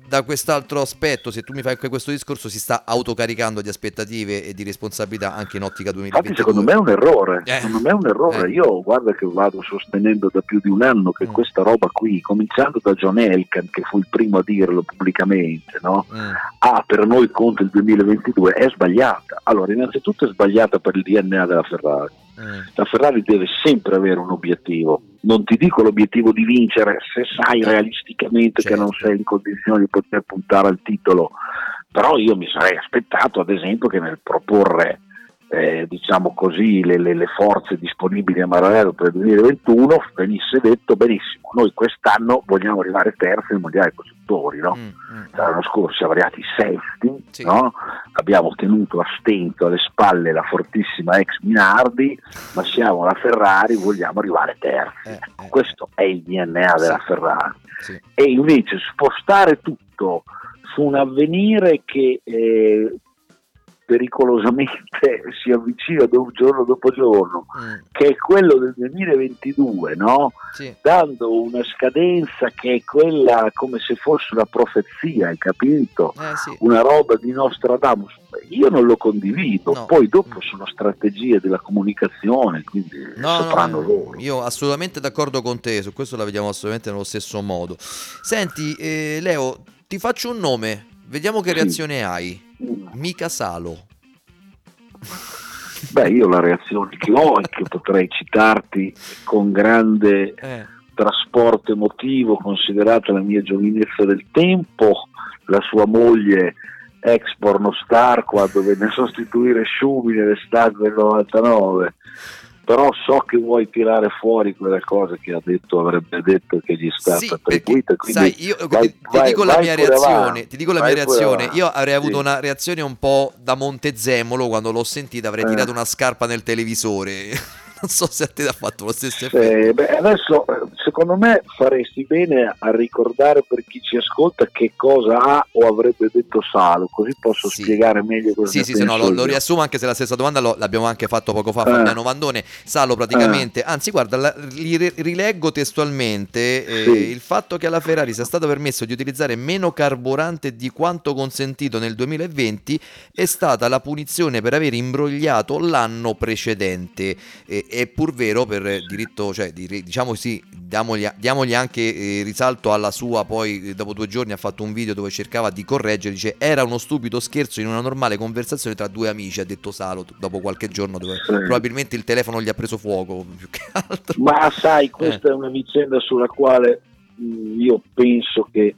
da quest'altro aspetto, se tu mi fai anche questo discorso, si sta autocaricando di aspettative e di responsabilità anche in ottica 2022. Infatti secondo me è un errore, Eh. secondo me è un errore. Eh. Io guarda che vado sostenendo da più di un anno Mm. che questa roba qui, cominciando da John Elkan che fu il primo a dirlo pubblicamente, no? Mm. ah per noi conta il 2022, è sbagliata. Allora innanzitutto è sbagliata per il DNA della Ferrari. La Ferrari deve sempre avere un obiettivo. Non ti dico l'obiettivo di vincere se sai realisticamente che non sei in condizione di poter puntare al titolo, però io mi sarei aspettato ad esempio che nel proporre eh, diciamo così le, le- le forze disponibili a Maranello per il 2021 venisse detto benissimo, noi quest'anno vogliamo arrivare terzi nel mondiale costruttori, no? l'anno scorso siamo arrivati sesti, no? abbiamo tenuto a stento alle spalle la fortissima ex Minardi, ma siamo la Ferrari, vogliamo arrivare terzi. Ecco, questo è il DNA della Ferrari. E invece spostare tutto su un avvenire che eh, pericolosamente si avvicina giorno dopo giorno, che è quello del 2022, no? dando una scadenza che è quella come se fosse una profezia, hai capito? Una roba di Nostradamus. Io non lo condivido, poi dopo sono strategie della comunicazione, quindi No, no, sapranno no, loro. io assolutamente d'accordo con te, su questo la vediamo assolutamente nello stesso modo. Senti, eh, Leo, ti faccio un nome, vediamo che reazione hai. Mica Salo. Beh, io la reazione che ho è che potrei citarti con grande trasporto emotivo, considerata la mia giovinezza del tempo, la sua moglie ex pornostar quando venne a sostituire Schumi nell'estate del 99 però so che vuoi tirare fuori quella cosa che ha detto, avrebbe detto che gli è stata Sì, attribuita. Sai, io vai- ti, vai- dico la vai reazione. Ti dico la mia reazione. Io avrei avuto Sì. una reazione un po' da Montezemolo quando l'ho sentita, avrei Eh. tirato una scarpa nel televisore. Non so se a te ha fatto lo stesso effetto. Eh, beh, adesso eh, secondo me faresti bene a ricordare per chi ci ascolta che cosa ha o avrebbe detto Salo, così posso spiegare meglio cosa Sì, sì, se no, lo, lo riassumo anche se la stessa domanda lo- l'abbiamo anche fatto poco fa Eh. Fabiano Vandone. Salo praticamente, anzi guarda, la- li ri- rileggo testualmente eh, Sì. il fatto che alla Ferrari sia stato permesso di utilizzare meno carburante di quanto consentito nel 2020 è stata la punizione per aver imbrogliato l'anno precedente. Eh, è pur vero per diritto, cioè di- diciamo sì, diamogli, diamogli anche eh, risalto alla sua, poi eh, dopo due giorni ha fatto un video dove cercava di correggere, dice era uno stupido scherzo in una normale conversazione tra due amici, ha detto Salo dopo qualche giorno dove Sì. probabilmente il telefono gli ha preso fuoco più che altro. Ma sai, Eh. questa è una vicenda sulla quale mh, io penso che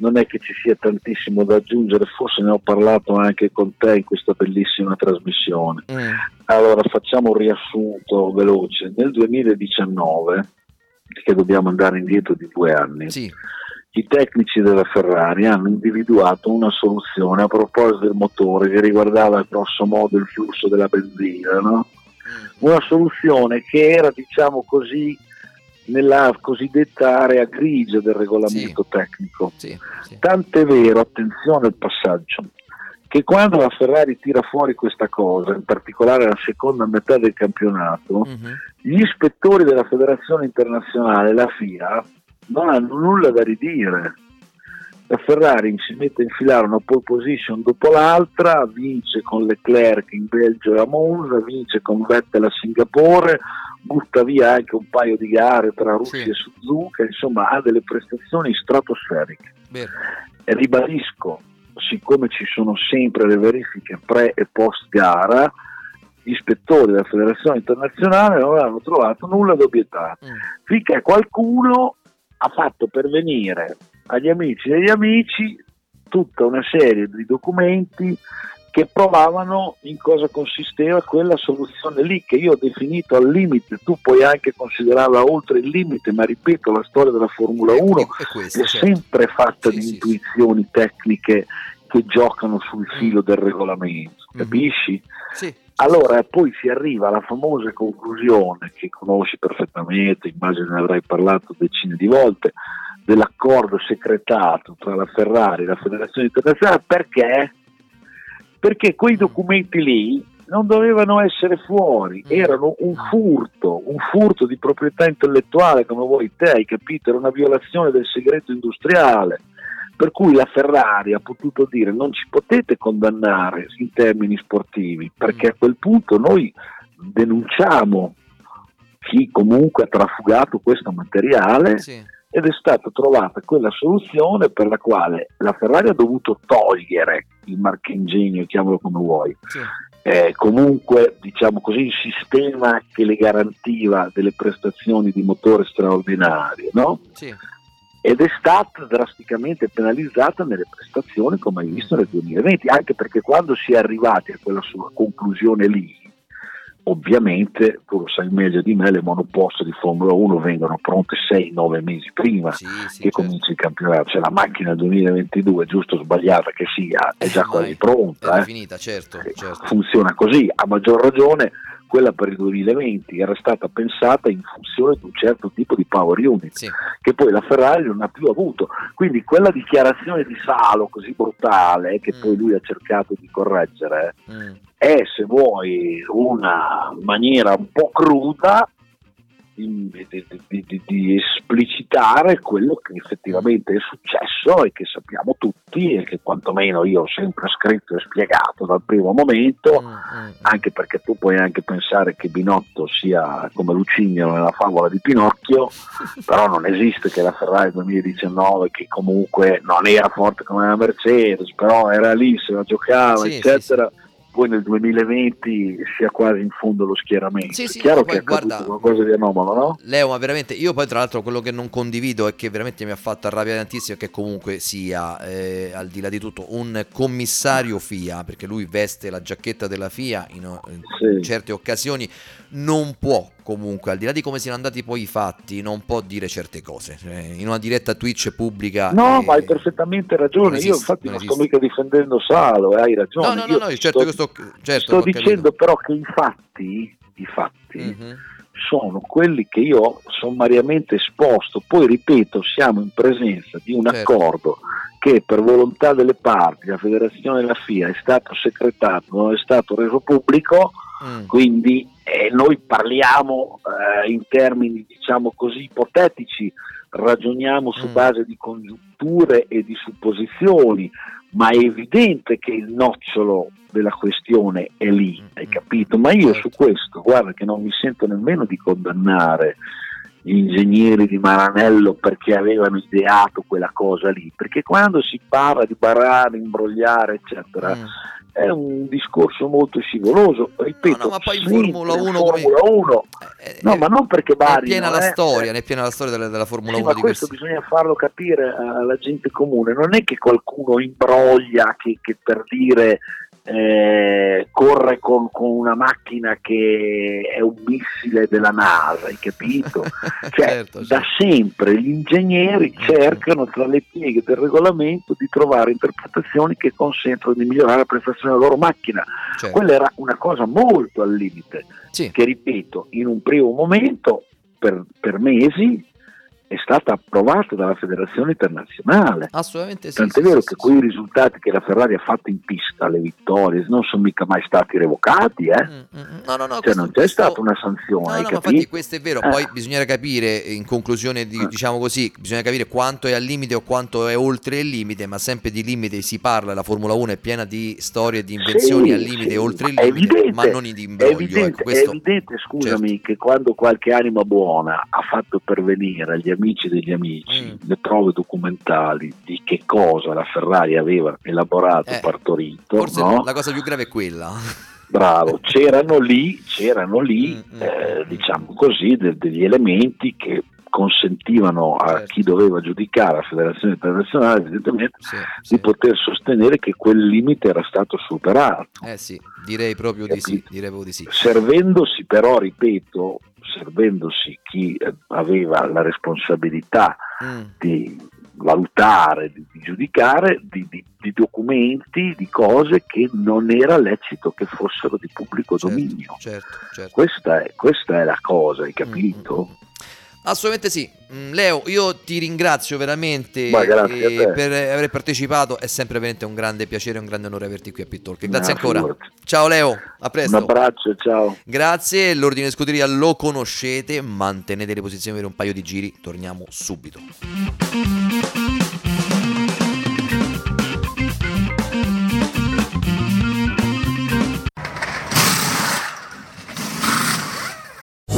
non è che ci sia tantissimo da aggiungere, forse ne ho parlato anche con te in questa bellissima trasmissione. Mm. Allora facciamo un riassunto veloce. Nel 2019, che dobbiamo andare indietro di due anni, i tecnici della Ferrari hanno individuato una soluzione a proposito del motore che riguardava grosso modo il flusso della benzina, no? una soluzione che era diciamo così nella cosiddetta area grigia del regolamento tecnico. Tant'è vero, attenzione al passaggio, che quando la Ferrari tira fuori questa cosa, in particolare la seconda metà del campionato, gli ispettori della Federazione Internazionale, la FIA, non hanno nulla da ridire. La Ferrari si mette a infilare una pole position dopo l'altra, vince con Leclerc in Belgio e a Monza, vince con Vettel a Singapore, butta via anche un paio di gare tra Russia e Suzuka, insomma ha delle prestazioni stratosferiche. E ribadisco, siccome ci sono sempre le verifiche pre e post gara, gli ispettori della Federazione Internazionale non hanno trovato nulla da obiettare. Finché qualcuno ha fatto pervenire agli amici degli amici tutta una serie di documenti che provavano in cosa consisteva quella soluzione lì che io ho definito al limite, tu puoi anche considerarla oltre il limite, ma ripeto, la storia della Formula 1 è, sempre fatta di intuizioni tecniche che giocano sul filo del regolamento, capisci? Sì. Allora poi si arriva alla famosa conclusione che conosci perfettamente, immagino ne avrai parlato decine di volte, dell'accordo segretato tra la Ferrari e la Federazione Internazionale perché? Perché quei documenti lì non dovevano essere fuori, erano un furto, un furto di proprietà intellettuale come vuoi te, hai capito? Era una violazione del segreto industriale. Per cui la Ferrari ha potuto dire non ci potete condannare in termini sportivi, perché a quel punto noi denunciamo chi comunque ha trafugato questo materiale ed è stata trovata quella soluzione per la quale la Ferrari ha dovuto togliere il marchingegno, chiamalo come vuoi. Eh, comunque diciamo così il sistema che le garantiva delle prestazioni di motore straordinarie no? ed è stata drasticamente penalizzata nelle prestazioni come hai visto nel 2020 anche perché quando si è arrivati a quella sua conclusione lì ovviamente tu lo sai meglio di me le monoposto di Formula 1 vengono pronte 6-9 mesi prima che cominci il campionato. Cioè la macchina 2022 giusto o sbagliata che sia è già quasi pronta È eh. finita, certo, certo. funziona così, a maggior ragione quella per il 2020 era stata pensata in funzione di un certo tipo di power unit che poi la Ferrari non ha più avuto. Quindi quella dichiarazione di Salo così brutale che poi lui ha cercato di correggere è, se vuoi, una maniera un po' cruda di, di- di- esplicitare quello che effettivamente è successo e che sappiamo tutti e che quantomeno io ho sempre scritto e spiegato dal primo momento, anche perché tu puoi anche pensare che Binotto sia come Lucignolo nella favola di Pinocchio, però non esiste che la Ferrari 2019 che comunque non era forte come la Mercedes, però era lì, se la giocava, Sì, eccetera. Poi nel 2020 sia quasi in fondo lo schieramento. Sì, sì, è chiaro poi che guarda- qualcosa di anomalo, no? Leo, ma veramente io poi tra l'altro quello che non condivido e che veramente mi ha fatto arrabbiare tantissimo è che comunque sia, eh, al di là di tutto, un commissario FIA, perché lui veste la giacchetta della FIA in, in certe occasioni, non può comunque, al di là di come siano andati poi i fatti, non può dire certe cose. Cioè, in una diretta Twitch pubblica... No, eh, ma hai perfettamente ragione. non Io esiste, infatti non non, sto mica difendendo Salo, eh, hai ragione. No, no, no, no, certo, io sto- certo, sto dicendo però che i fatti, i fatti Mhm. sono quelli che io ho sommariamente esposto. Poi ripeto, siamo in presenza di un Certo. accordo che per volontà delle parti, la federazione e la FIA, è stato secretato, non è stato reso pubblico, Mm. quindi eh, noi parliamo eh, in termini diciamo così ipotetici, ragioniamo su Mm. base di congiunture e di supposizioni, ma è evidente che il nocciolo della questione è lì, hai capito? Ma io su questo, guarda che non mi sento nemmeno di condannare gli ingegneri di Maranello perché avevano ideato quella cosa lì, perché quando si parla di barare, imbrogliare, eccetera, è un discorso molto scivoloso, ripeto, ma poi sempre Formula 1 Formula 1 no, ma non perché È barino, piena la eh, storia, è piena la storia della, della Formula sì, 1 ma questo questi. bisogna farlo capire alla gente comune, non è che qualcuno imbroglia che, che per dire eh, corre con, con una macchina che è un missile della NASA, hai capito? Cioè, Certo, da sempre gli ingegneri cercano tra le pieghe del regolamento di trovare interpretazioni che consentono di migliorare la prestazione della loro macchina. Certo. Quella era una cosa molto al limite, che ripeto, in un primo momento, per, per mesi, è stata approvata dalla federazione internazionale. Assolutamente sì. Tant'è sì, vero sì, che quei risultati che la Ferrari ha fatto in pista, le vittorie, non sono mica mai stati revocati, eh? No, no, no, cioè questo- non c'è stata una sanzione, No, no, infatti questo è vero, Eh. poi bisogna capire, in conclusione, di- diciamo così, bisogna capire quanto è al limite o quanto è oltre il limite, ma sempre di limite si parla, la Formula 1 è piena di storie, di invenzioni Sì, al limite sì, e oltre il è limite, evidente, ma non di È imbroglio. evidente, ecco, questo- Certo. è evidente, scusami, che quando qualche anima buona ha fatto pervenire agli amici degli amici Mm. le prove documentali di che cosa la Ferrari aveva elaborato, Eh, partorito, Forse no? la cosa più grave è quella. Bravo, c'erano lì, c'erano lì Mm, eh, diciamo così, de- degli elementi che consentivano a Certo. chi doveva giudicare la federazione internazionale evidentemente di poter sostenere che quel limite era stato superato. Eh sì, direi proprio di sì, direi proprio di sì. servendosi però, ripeto, servendosi chi eh, aveva la responsabilità Mm. di valutare, di, di giudicare, di, di- di documenti, di cose che non era lecito che fossero di pubblico dominio. Certo, certo. Questa, è, questa è la cosa, hai capito? Assolutamente sì. Mm, Leo, io ti ringrazio veramente grazie eh, per aver partecipato, è sempre veramente un grande piacere e un grande onore averti qui a Pittalk. Grazie No, ancora. Ciao Leo, a presto. Un abbraccio, ciao. Grazie, l'ordine scuderia lo conoscete, mantenete le posizioni per un paio di giri, torniamo subito.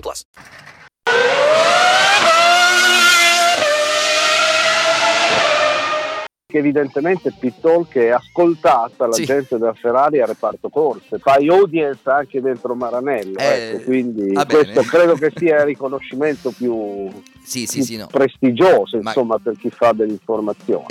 plus. che evidentemente Pittalk è ascoltata la Sì. gente della Ferrari al reparto corse, fai audience anche dentro Maranello, Eh, ecco, quindi questo bene. credo che sia il riconoscimento più, Sì, sì, più sì, no. prestigioso Ma- insomma per chi fa dell'informazione.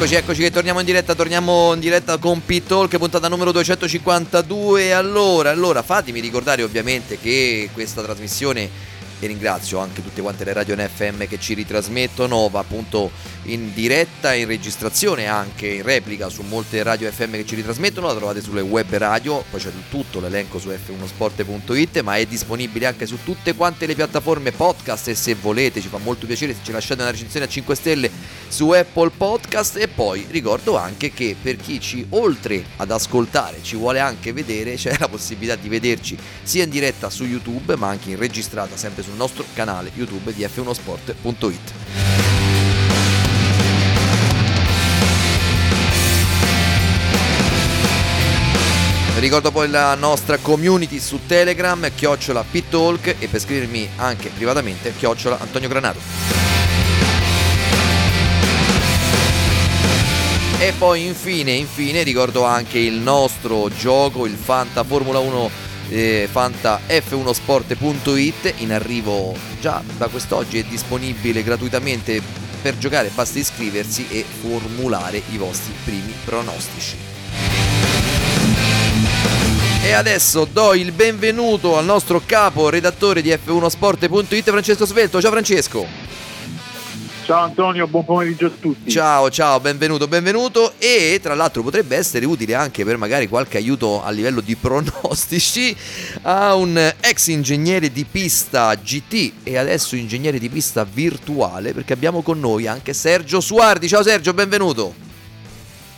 Eccoci, eccoci che torniamo in diretta, torniamo in diretta con Pit Talk, puntata numero 252. Allora, allora, fatemi ricordare ovviamente che questa trasmissione e ringrazio anche tutte quante le radio NFM che ci ritrasmettono, va appunto in diretta, in registrazione anche in replica su molte radio FM che ci ritrasmettono, la trovate sulle web radio, poi c'è tutto l'elenco su f1sport.it, ma è disponibile anche su tutte quante le piattaforme podcast e se volete ci fa molto piacere se ci lasciate una recensione a 5 stelle su Apple Podcast e poi ricordo anche che per chi ci oltre ad ascoltare ci vuole anche vedere, c'è la possibilità di vederci sia in diretta su YouTube ma anche in registrata sempre sul nostro canale YouTube di f1sport.it. Ricordo poi la nostra community su Telegram, chiocciola Pittalk e per scrivermi anche privatamente, chiocciola Antonio Granato. E poi infine, infine ricordo anche il nostro gioco, il Fanta Formula 1 eh, Fanta F1sport.it in arrivo già da quest'oggi è disponibile gratuitamente per giocare basta iscriversi e formulare i vostri primi pronostici. E adesso do il benvenuto al nostro capo redattore di F1sport.it Francesco Svelto. Ciao Francesco. Ciao Antonio, buon pomeriggio a tutti. Ciao, ciao, benvenuto, benvenuto. E tra l'altro potrebbe essere utile anche per magari qualche aiuto a livello di pronostici a un ex ingegnere di pista GT e adesso ingegnere di pista virtuale perché abbiamo con noi anche Sergio Suardi. Ciao Sergio, benvenuto.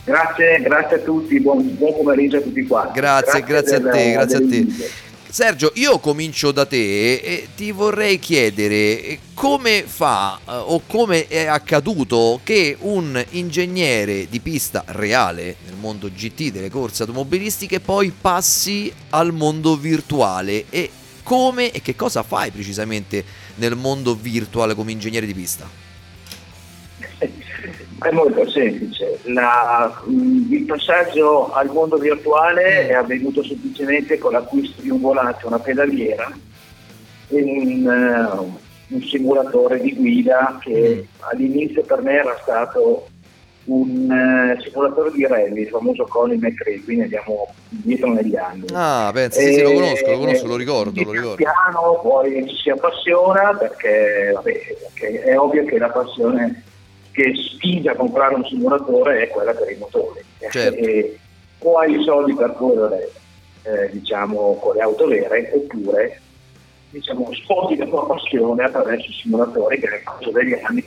Grazie, grazie a tutti, buon, buon pomeriggio a tutti qua. Grazie, grazie, del- a te, grazie a te. dell'invito. Sergio, io comincio da te e ti vorrei chiedere eh, come fa eh, o come è accaduto che un ingegnere di pista reale nel mondo GT delle corse automobilistiche poi passi al mondo virtuale e come e che cosa fai precisamente nel mondo virtuale come ingegnere di pista? È molto semplice. La- mh, il passaggio al mondo virtuale è avvenuto semplicemente con l'acquisto di un volante, una pedaliera e un, eh, un simulatore di guida che all'inizio per me era stato un eh, simulatore di rally, il famoso Colin McRae, quindi andiamo indietro negli anni. Ah, pensa, sì, sì, lo conosco, lo conosco, lo ricordo, lo ricordo. piano poi ci si appassiona perché, vabbè, perché è ovvio che la passione che spinge a comprare un simulatore è quella per i motori. Certo. E o hai i soldi per correre eh, diciamo con le auto vere oppure diciamo, sposti la tua passione attraverso i simulatori che nel corso degli anni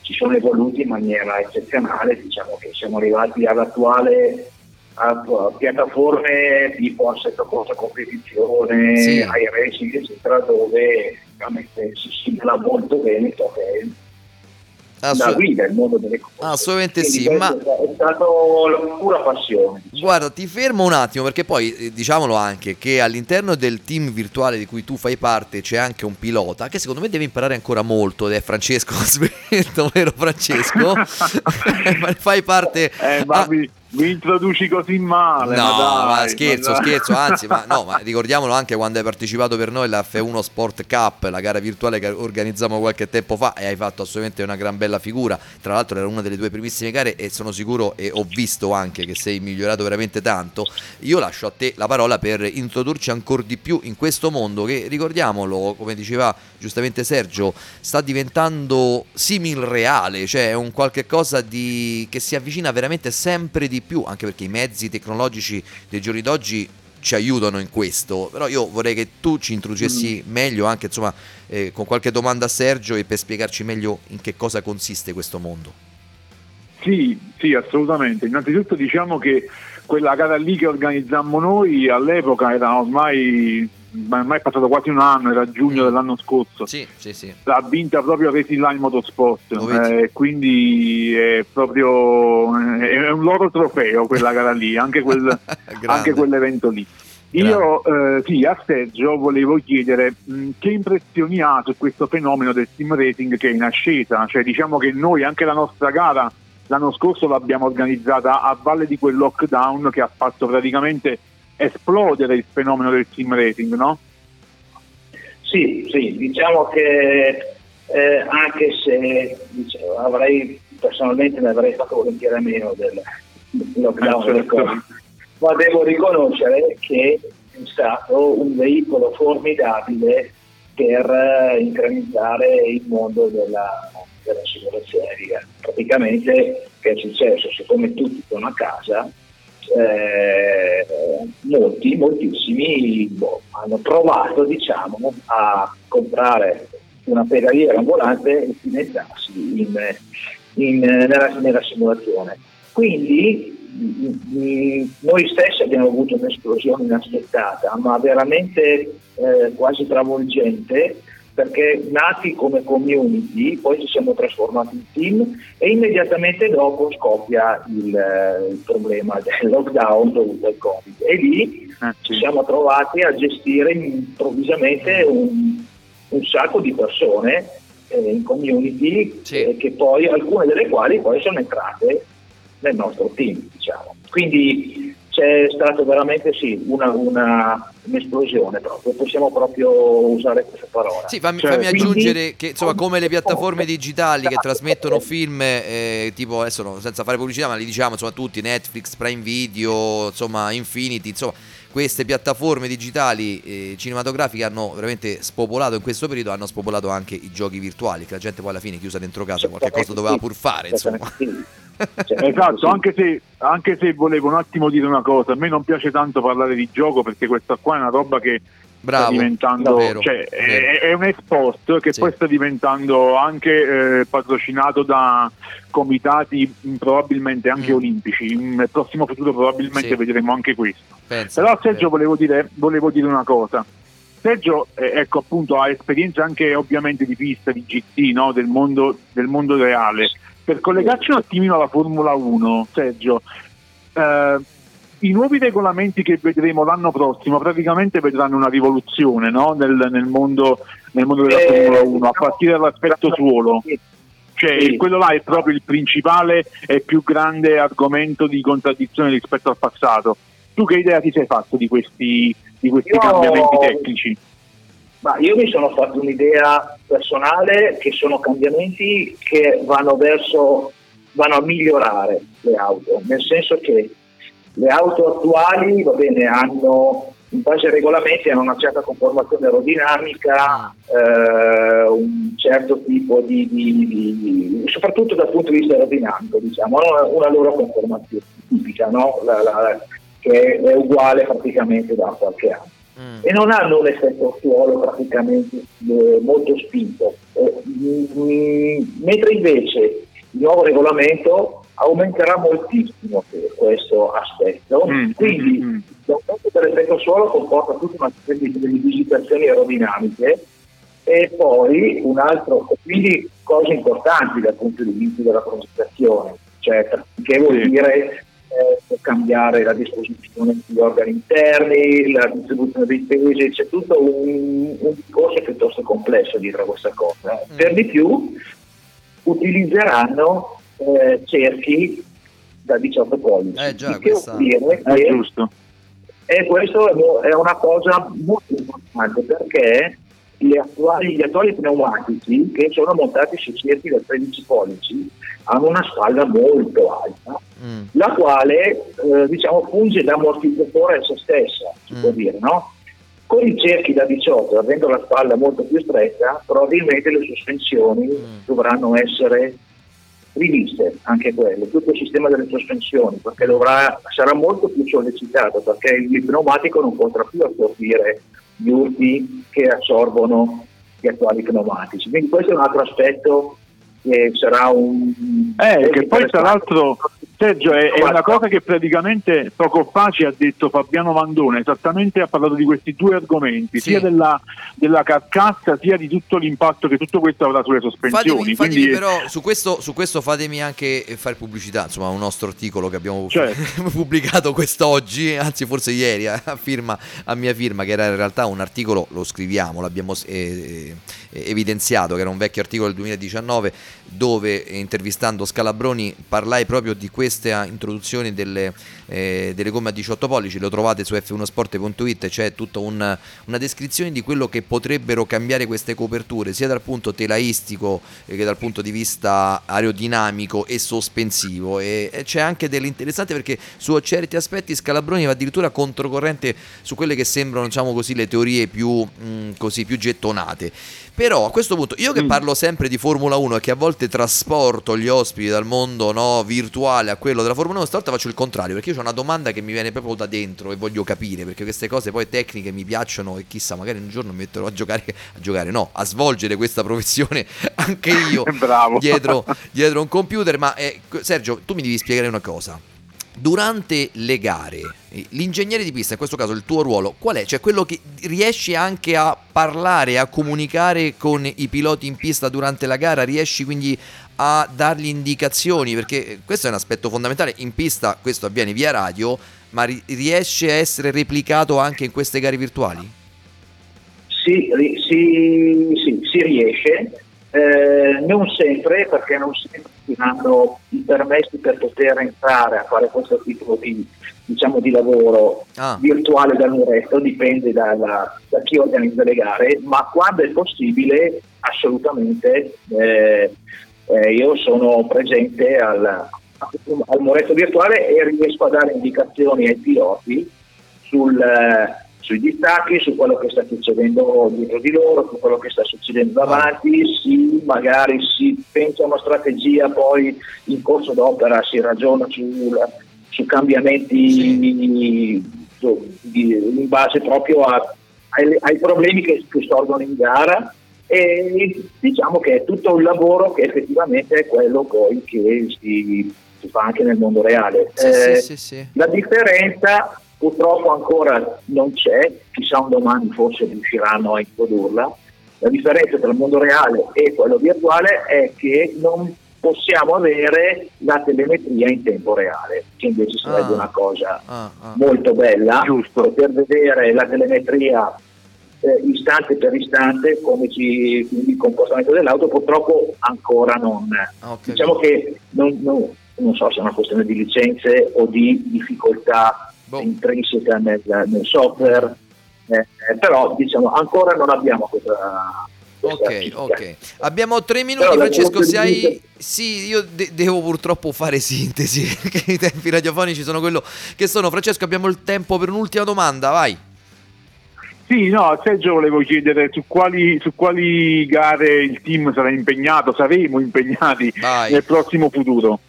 si sono evoluti in maniera eccezionale, diciamo che siamo arrivati all'attuale a, piattaforme tipo assetto corsa competizione, Sì. ai racing eccetera dove veramente si simula molto bene ciò che è Assu- la guida, il mondo delle cose. Assolutamente Quindi sì, ma è stato la pura passione. Guarda, ti fermo un attimo perché poi eh, diciamolo anche che all'interno del team virtuale di cui tu fai parte c'è anche un pilota che secondo me deve imparare ancora molto ed è Francesco Svelto, vero Francesco? Fai parte... Eh, ma mi, mi introduci così male. No, ma, ma dai, scherzo, ma scherzo, anzi, ma, no, ma ricordiamolo anche quando hai partecipato per noi alla F1 Sport Cup, la gara virtuale che organizzammo qualche tempo fa e hai fatto assolutamente una gran bella figura. Tra l'altro era una delle tue primissime gare e sono sicuro e ho visto anche che sei migliorato veramente tanto. Io lascio a te la parola per introdurci ancora di più in questo mondo che, ricordiamolo, come diceva giustamente Sergio, sta diventando simil reale, cioè è un qualche cosa di, che si avvicina veramente sempre di più, anche perché i mezzi tecnologici dei giorni d'oggi ci aiutano in questo, però io vorrei che tu ci introducessi meglio anche insomma eh, con qualche domanda a Sergio e per spiegarci meglio in che cosa consiste questo mondo. Sì, sì, assolutamente. Innanzitutto diciamo che quella gara lì che organizzammo noi all'epoca era ormai, ormai è passato quasi un anno, era giugno dell'anno scorso. Sì, sì, sì. L'ha vinta proprio Racing Line Motorsport, eh, quindi è proprio è un loro trofeo quella gara lì, anche, quel- anche quell'evento lì. Io eh, sì, a Sergio volevo chiedere mh, che impressioni ha su questo fenomeno del team racing che è in ascesa, cioè diciamo che noi anche la nostra gara l'anno scorso l'abbiamo organizzata a valle di quel lockdown che ha fatto praticamente esplodere il fenomeno del team racing, no? Sì, sì, diciamo che eh, anche se dicevo, avrei personalmente ne avrei fatto volentieri a meno del lockdown Eh, certo. del Covid, ma devo riconoscere che è stato un veicolo formidabile per eh, incrementare il mondo della, dell'assicurazione. Praticamente che è successo? Siccome tutti sono a casa, eh, molti, moltissimi boh, hanno provato diciamo, a comprare una pedaliera ambulante e cimentarsi in, in- nella, nella simulazione. Quindi mh, mh, noi stessi abbiamo avuto un'esplosione inaspettata, ma veramente eh, quasi travolgente, perché nati come community, poi ci siamo trasformati in team e immediatamente dopo scoppia il, eh, il problema del lockdown dovuto al Covid. E lì ci siamo trovati a gestire improvvisamente un, un sacco di persone eh, in community, eh, che poi, alcune delle quali poi sono entrate nel nostro team. Diciamo. Quindi c'è stato veramente sì, una, una- un'esplosione proprio, possiamo proprio usare questa parola. Sì, fammi, Cioè, fammi quindi- aggiungere che insomma come le piattaforme digitali che trasmettono film, eh, tipo adesso no, senza fare pubblicità, ma li diciamo insomma tutti, Netflix, Prime Video, insomma Infinity, insomma queste piattaforme digitali eh, cinematografiche hanno veramente spopolato in questo periodo, hanno spopolato anche i giochi virtuali, che la gente poi alla fine chiusa dentro casa qualche cosa doveva pur fare, insomma. Esatto, anche se, anche se volevo un attimo dire una cosa, a me non piace tanto parlare di gioco perché questa qua è una roba che Bravo, sta diventando, vero, cioè, vero. È, è un export che poi sta diventando anche eh, patrocinato da comitati probabilmente anche olimpici. Nel prossimo futuro probabilmente Mm. Sì. vedremo anche questo. Pensa, Però Sergio volevo dire, volevo dire una cosa. Sergio eh, ecco, appunto, ha esperienza anche ovviamente di pista, di GT, no? del, mondo, del mondo reale. Per collegarci un attimino alla Formula 1, Sergio, eh, i nuovi regolamenti che vedremo l'anno prossimo praticamente vedranno una rivoluzione no? nel, nel mondo, nel mondo della Eh, Formula 1, a partire dall'aspetto suolo. Cioè, Sì. quello là è proprio il principale e più grande argomento di contraddizione rispetto al passato. Tu che idea ti sei fatto di questi, di questi Io- cambiamenti tecnici? Ma io mi sono fatto un'idea personale che sono cambiamenti che vanno verso, vanno a migliorare le auto, nel senso che le auto attuali, va bene, hanno in base ai regolamenti hanno una certa conformazione aerodinamica, eh, un certo tipo di, di- di- soprattutto dal punto di vista aerodinamico, diciamo, hanno una loro conformazione tipica, no? La- la- che è uguale praticamente da qualche anno e non hanno un effetto suolo praticamente eh, molto spinto. Eh, mm, mentre invece il nuovo regolamento aumenterà moltissimo questo aspetto, quindi l'aumento dell'effetto suolo comporta tutta una serie di, di visitazioni aerodinamiche. E poi un altro, quindi cose importanti dal punto di vista della progettazione, cioè che vuol dire eh, cambiare la disposizione degli organi interni, la distribuzione dei pesi, c'è tutto un, un discorso piuttosto complesso dietro a questa cosa. Per di più utilizzeranno eh, cerchi da 18 pollici, Eh già, che questa- vuol dire È che giusto. e questo è una cosa molto importante perché gli attuali, gli attuali pneumatici che sono montati su cerchi da 13 pollici hanno una spalla molto alta, la quale eh, diciamo, funge da ammortizzatore a se stessa, si può dire, no? Con i cerchi da 18, avendo la spalla molto più stretta, probabilmente le sospensioni dovranno essere riviste, anche quelle, tutto il sistema delle sospensioni, perché dovrà, sarà molto più sollecitato, perché il pneumatico non potrà più assorbire gli urti che assorbono gli attuali pneumatici. Quindi questo è un altro aspetto che sarà un... Eh, che poi tra l'altro, Sergio, è, è una cosa che praticamente poco fa ci ha detto Fabiano Vandone, esattamente ha parlato di questi due argomenti, sia della, della carcassa sia di tutto l'impatto che tutto questo avrà sulle sospensioni. Fatemi, fatemi Quindi, però su questo, su questo fatemi anche fare pubblicità, insomma, un nostro articolo che abbiamo Certo. pubblicato quest'oggi, anzi forse ieri a, firma, a mia firma, che era in realtà un articolo, lo scriviamo, l'abbiamo eh, eh, evidenziato, che era un vecchio articolo del 2019 dove eh, intervistando Scalabroni parlai proprio di questo questa introduzione delle, eh, delle gomme a 18 pollici, lo trovate su f1sport.it, c'è tutta un- una descrizione di quello che potrebbero cambiare queste coperture, sia dal punto telaistico eh, che dal punto di vista aerodinamico e sospensivo. E, e c'è anche dell'interessante perché su certi aspetti Scalabroni va addirittura controcorrente su quelle che sembrano, diciamo così, le teorie più, mh, così, più gettonate. Però a questo punto, io che parlo sempre di Formula 1 e che a volte trasporto gli ospiti dal mondo no, virtuale a quello della Formula 1, stavolta faccio il contrario, perché io ho una domanda che mi viene proprio da dentro e voglio capire, perché queste cose poi tecniche mi piacciono e chissà, magari un giorno mi metterò a giocare, a giocare no, a svolgere questa professione anche io dietro, dietro un computer. Ma eh, Sergio, tu mi devi spiegare una cosa. Durante le gare, l'ingegnere di pista, in questo caso il tuo ruolo, qual è? Cioè quello che riesci anche a parlare, a comunicare con i piloti in pista durante la gara, riesci quindi a dargli indicazioni, perché questo è un aspetto fondamentale. In pista questo avviene via radio, ma ri- riesce a essere replicato anche in queste gare virtuali? Sì, si, sì, si riesce, eh, non sempre perché non sempre si hanno i permessi per poter entrare a fare questo tipo di, diciamo, di lavoro Ah. virtuale dal resto, dipende dalla- da chi organizza le gare, ma quando è possibile assolutamente eh, eh, io sono presente al, al muretto virtuale e riesco a dare indicazioni ai piloti sul, eh, sui distacchi, su quello che sta succedendo dietro di loro, su quello che sta succedendo davanti, sì, magari si pensa a una strategia, poi in corso d'opera si ragiona sul- su cambiamenti su- di- in base proprio a- ai, ai problemi che, che sorgono in gara e diciamo che è tutto un lavoro che effettivamente è quello poi che si, si fa anche nel mondo reale. Sì, Eh, sì, sì, sì. la differenza purtroppo ancora non c'è, chissà un domani forse riusciranno a introdurla. La differenza tra il mondo reale e quello virtuale è che non possiamo avere la telemetria in tempo reale, che invece sarebbe Ah. una cosa Ah, ah. molto bella, poter vedere la telemetria eh, istante per istante come ci, il comportamento dell'auto purtroppo ancora non diciamo che non, non- non so se è una questione di licenze o di difficoltà Boh. intrinseca nel, nel software eh, eh, però diciamo ancora non abbiamo questa, questa Ok, ok. Abbiamo tre minuti, Però Francesco. Se hai. Sì, io de- devo purtroppo fare sintesi perché i tempi radiofonici sono quello che sono. Francesco, abbiamo il tempo per un'ultima domanda, vai. Sì, no, a Sergio volevo chiedere su quali, su quali gare il team sarà impegnato, saremo impegnati nel prossimo futuro.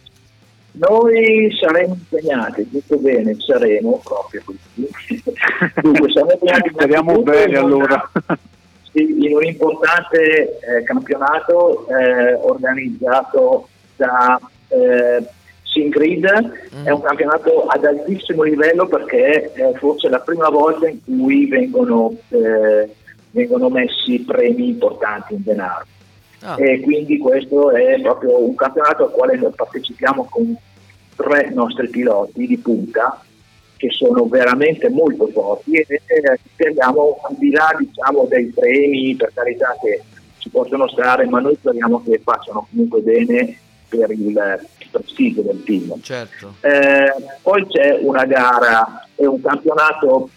Noi saremo impegnati, tutto bene, saremo proprio così. Dunque, saremo impegnati Speriamo bene allora. sì, in un importante eh, campionato eh, organizzato da eh, Singrid, è un campionato ad altissimo livello perché è forse la prima volta in cui vengono, eh, vengono messi premi importanti in denaro. E quindi questo è proprio un campionato al quale noi partecipiamo con tre nostri piloti di punta che sono veramente molto forti e eh, speriamo al di là diciamo, dei premi per carità che ci possono stare ma noi speriamo che facciano comunque bene per il prestigio del team Certo. eh, poi c'è una gara e un campionato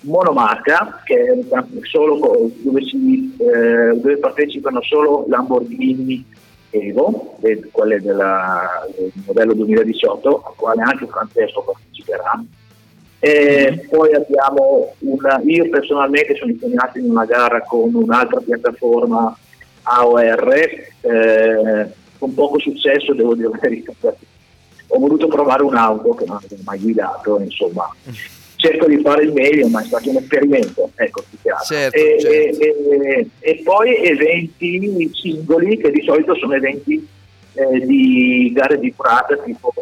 monomarca che è solo dove, si, eh, dove partecipano solo Lamborghini Evo, de- quelle della- del modello 2018, al quale anche Francesco parteciperà. E poi abbiamo una, io personalmente sono impegnato in una gara con un'altra piattaforma AOR, eh, con poco successo devo dire la verità, ho voluto provare un'auto che non avevo mai guidato, insomma cerco di fare il meglio, ma è stato un esperimento, ecco. Certo, e, certo. e- e- e poi eventi singoli che di solito sono eventi eh, di gare di durata tipo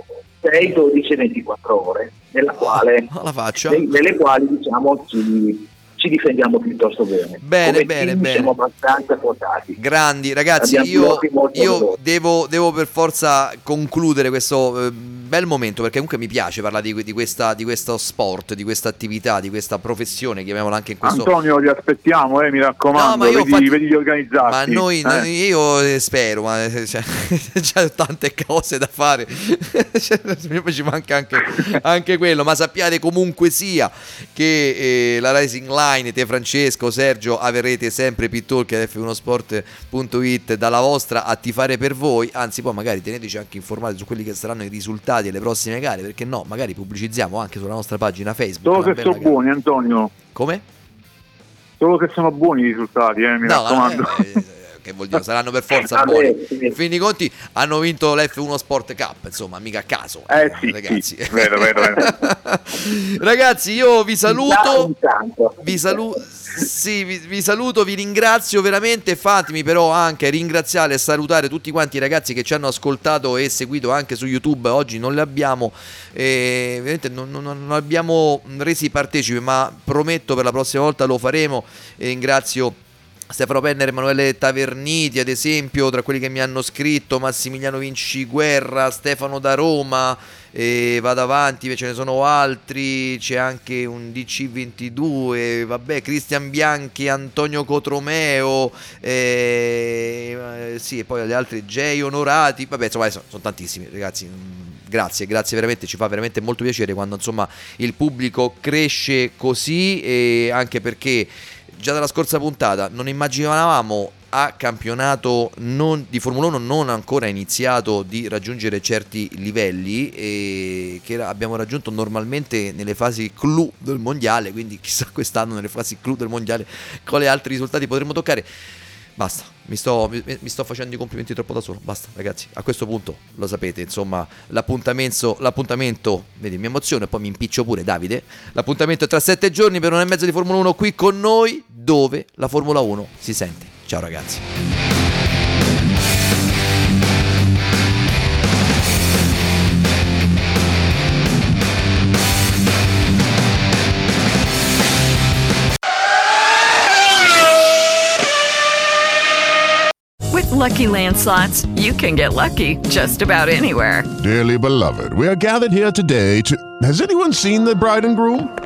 6, 12, 24 ore, nella quale, La faccia. ne- nelle quali diciamo ci, ci difendiamo piuttosto bene. Bene, Come bene, team bene. Siamo abbastanza quotati. Grandi ragazzi, Abbiamo io, io devo, devo per forza concludere questo eh, bel momento perché comunque mi piace parlare di, di questa, di questo sport, di questa attività, di questa professione, chiamiamola anche in questo... Antonio, ti aspettiamo, eh, mi raccomando, No, ma io vedi, infatti- vedi di organizzarti. Ma noi, eh. noi- io eh, spero, ma eh, cioè, c'è tante cose da fare. Cioè, ci manca anche, anche quello. Ma sappiate comunque sia che eh, la Rising Line, te Francesco, Sergio, avrete sempre Pittalk e F1sport.it dalla vostra a tifare per voi. Anzi, poi magari teneteci anche informati su quelli che saranno i risultati delle prossime gare. Perché no, magari pubblicizziamo anche sulla nostra pagina Facebook. Solo che sono buoni, Antonio. Come? Solo che sono buoni i risultati, eh, mi No, raccomando. Che vuol dire saranno per forza buoni. sì. In fin dei conti hanno vinto l'F1 Sport Cup, insomma, mica a caso. Eh sì, ragazzi. sì, vero, vero, vero. Ragazzi, io vi saluto. Vi saluto. Sì, vi, vi saluto, vi ringrazio veramente. Fatemi però anche ringraziare e salutare tutti quanti i ragazzi che ci hanno ascoltato e seguito anche su YouTube. Oggi non li abbiamo, eh, non, non- non abbiamo resi partecipi, ma prometto per la prossima volta lo faremo. E ringrazio Stefano Penner, Emanuele Taverniti, ad esempio, tra quelli che mi hanno scritto, Massimiliano Vinci Guerra, Stefano da Roma, e vado avanti, ce ne sono altri, c'è anche un DC22, vabbè, Cristian Bianchi, Antonio Cotromeo, eh, eh, sì, e poi gli altri, Jay Onorati, vabbè, insomma, sono, sono tantissimi, ragazzi. mm, Grazie, grazie veramente, ci fa veramente molto piacere quando insomma il pubblico cresce così e anche perché già dalla scorsa puntata non immaginavamo a campionato non- di Formula 1 non ancora iniziato di raggiungere certi livelli che abbiamo raggiunto normalmente nelle fasi clou del mondiale quindi chissà quest'anno nelle fasi clou del mondiale quali altri risultati potremo toccare. Basta mi sto, mi- mi sto facendo i complimenti troppo da solo basta ragazzi a questo punto lo sapete insomma l'appuntamento l'appuntamento vedi mi emoziono e poi mi impiccio pure Davide. L'appuntamento è tra sette giorni per un'ora e mezzo di Formula 1 qui con noi dove la Formula 1 si sente ciao ragazzi With Lucky Land slots, you can get lucky just about anywhere. Dearly beloved, we are gathered here today to. Has anyone seen the bride and groom?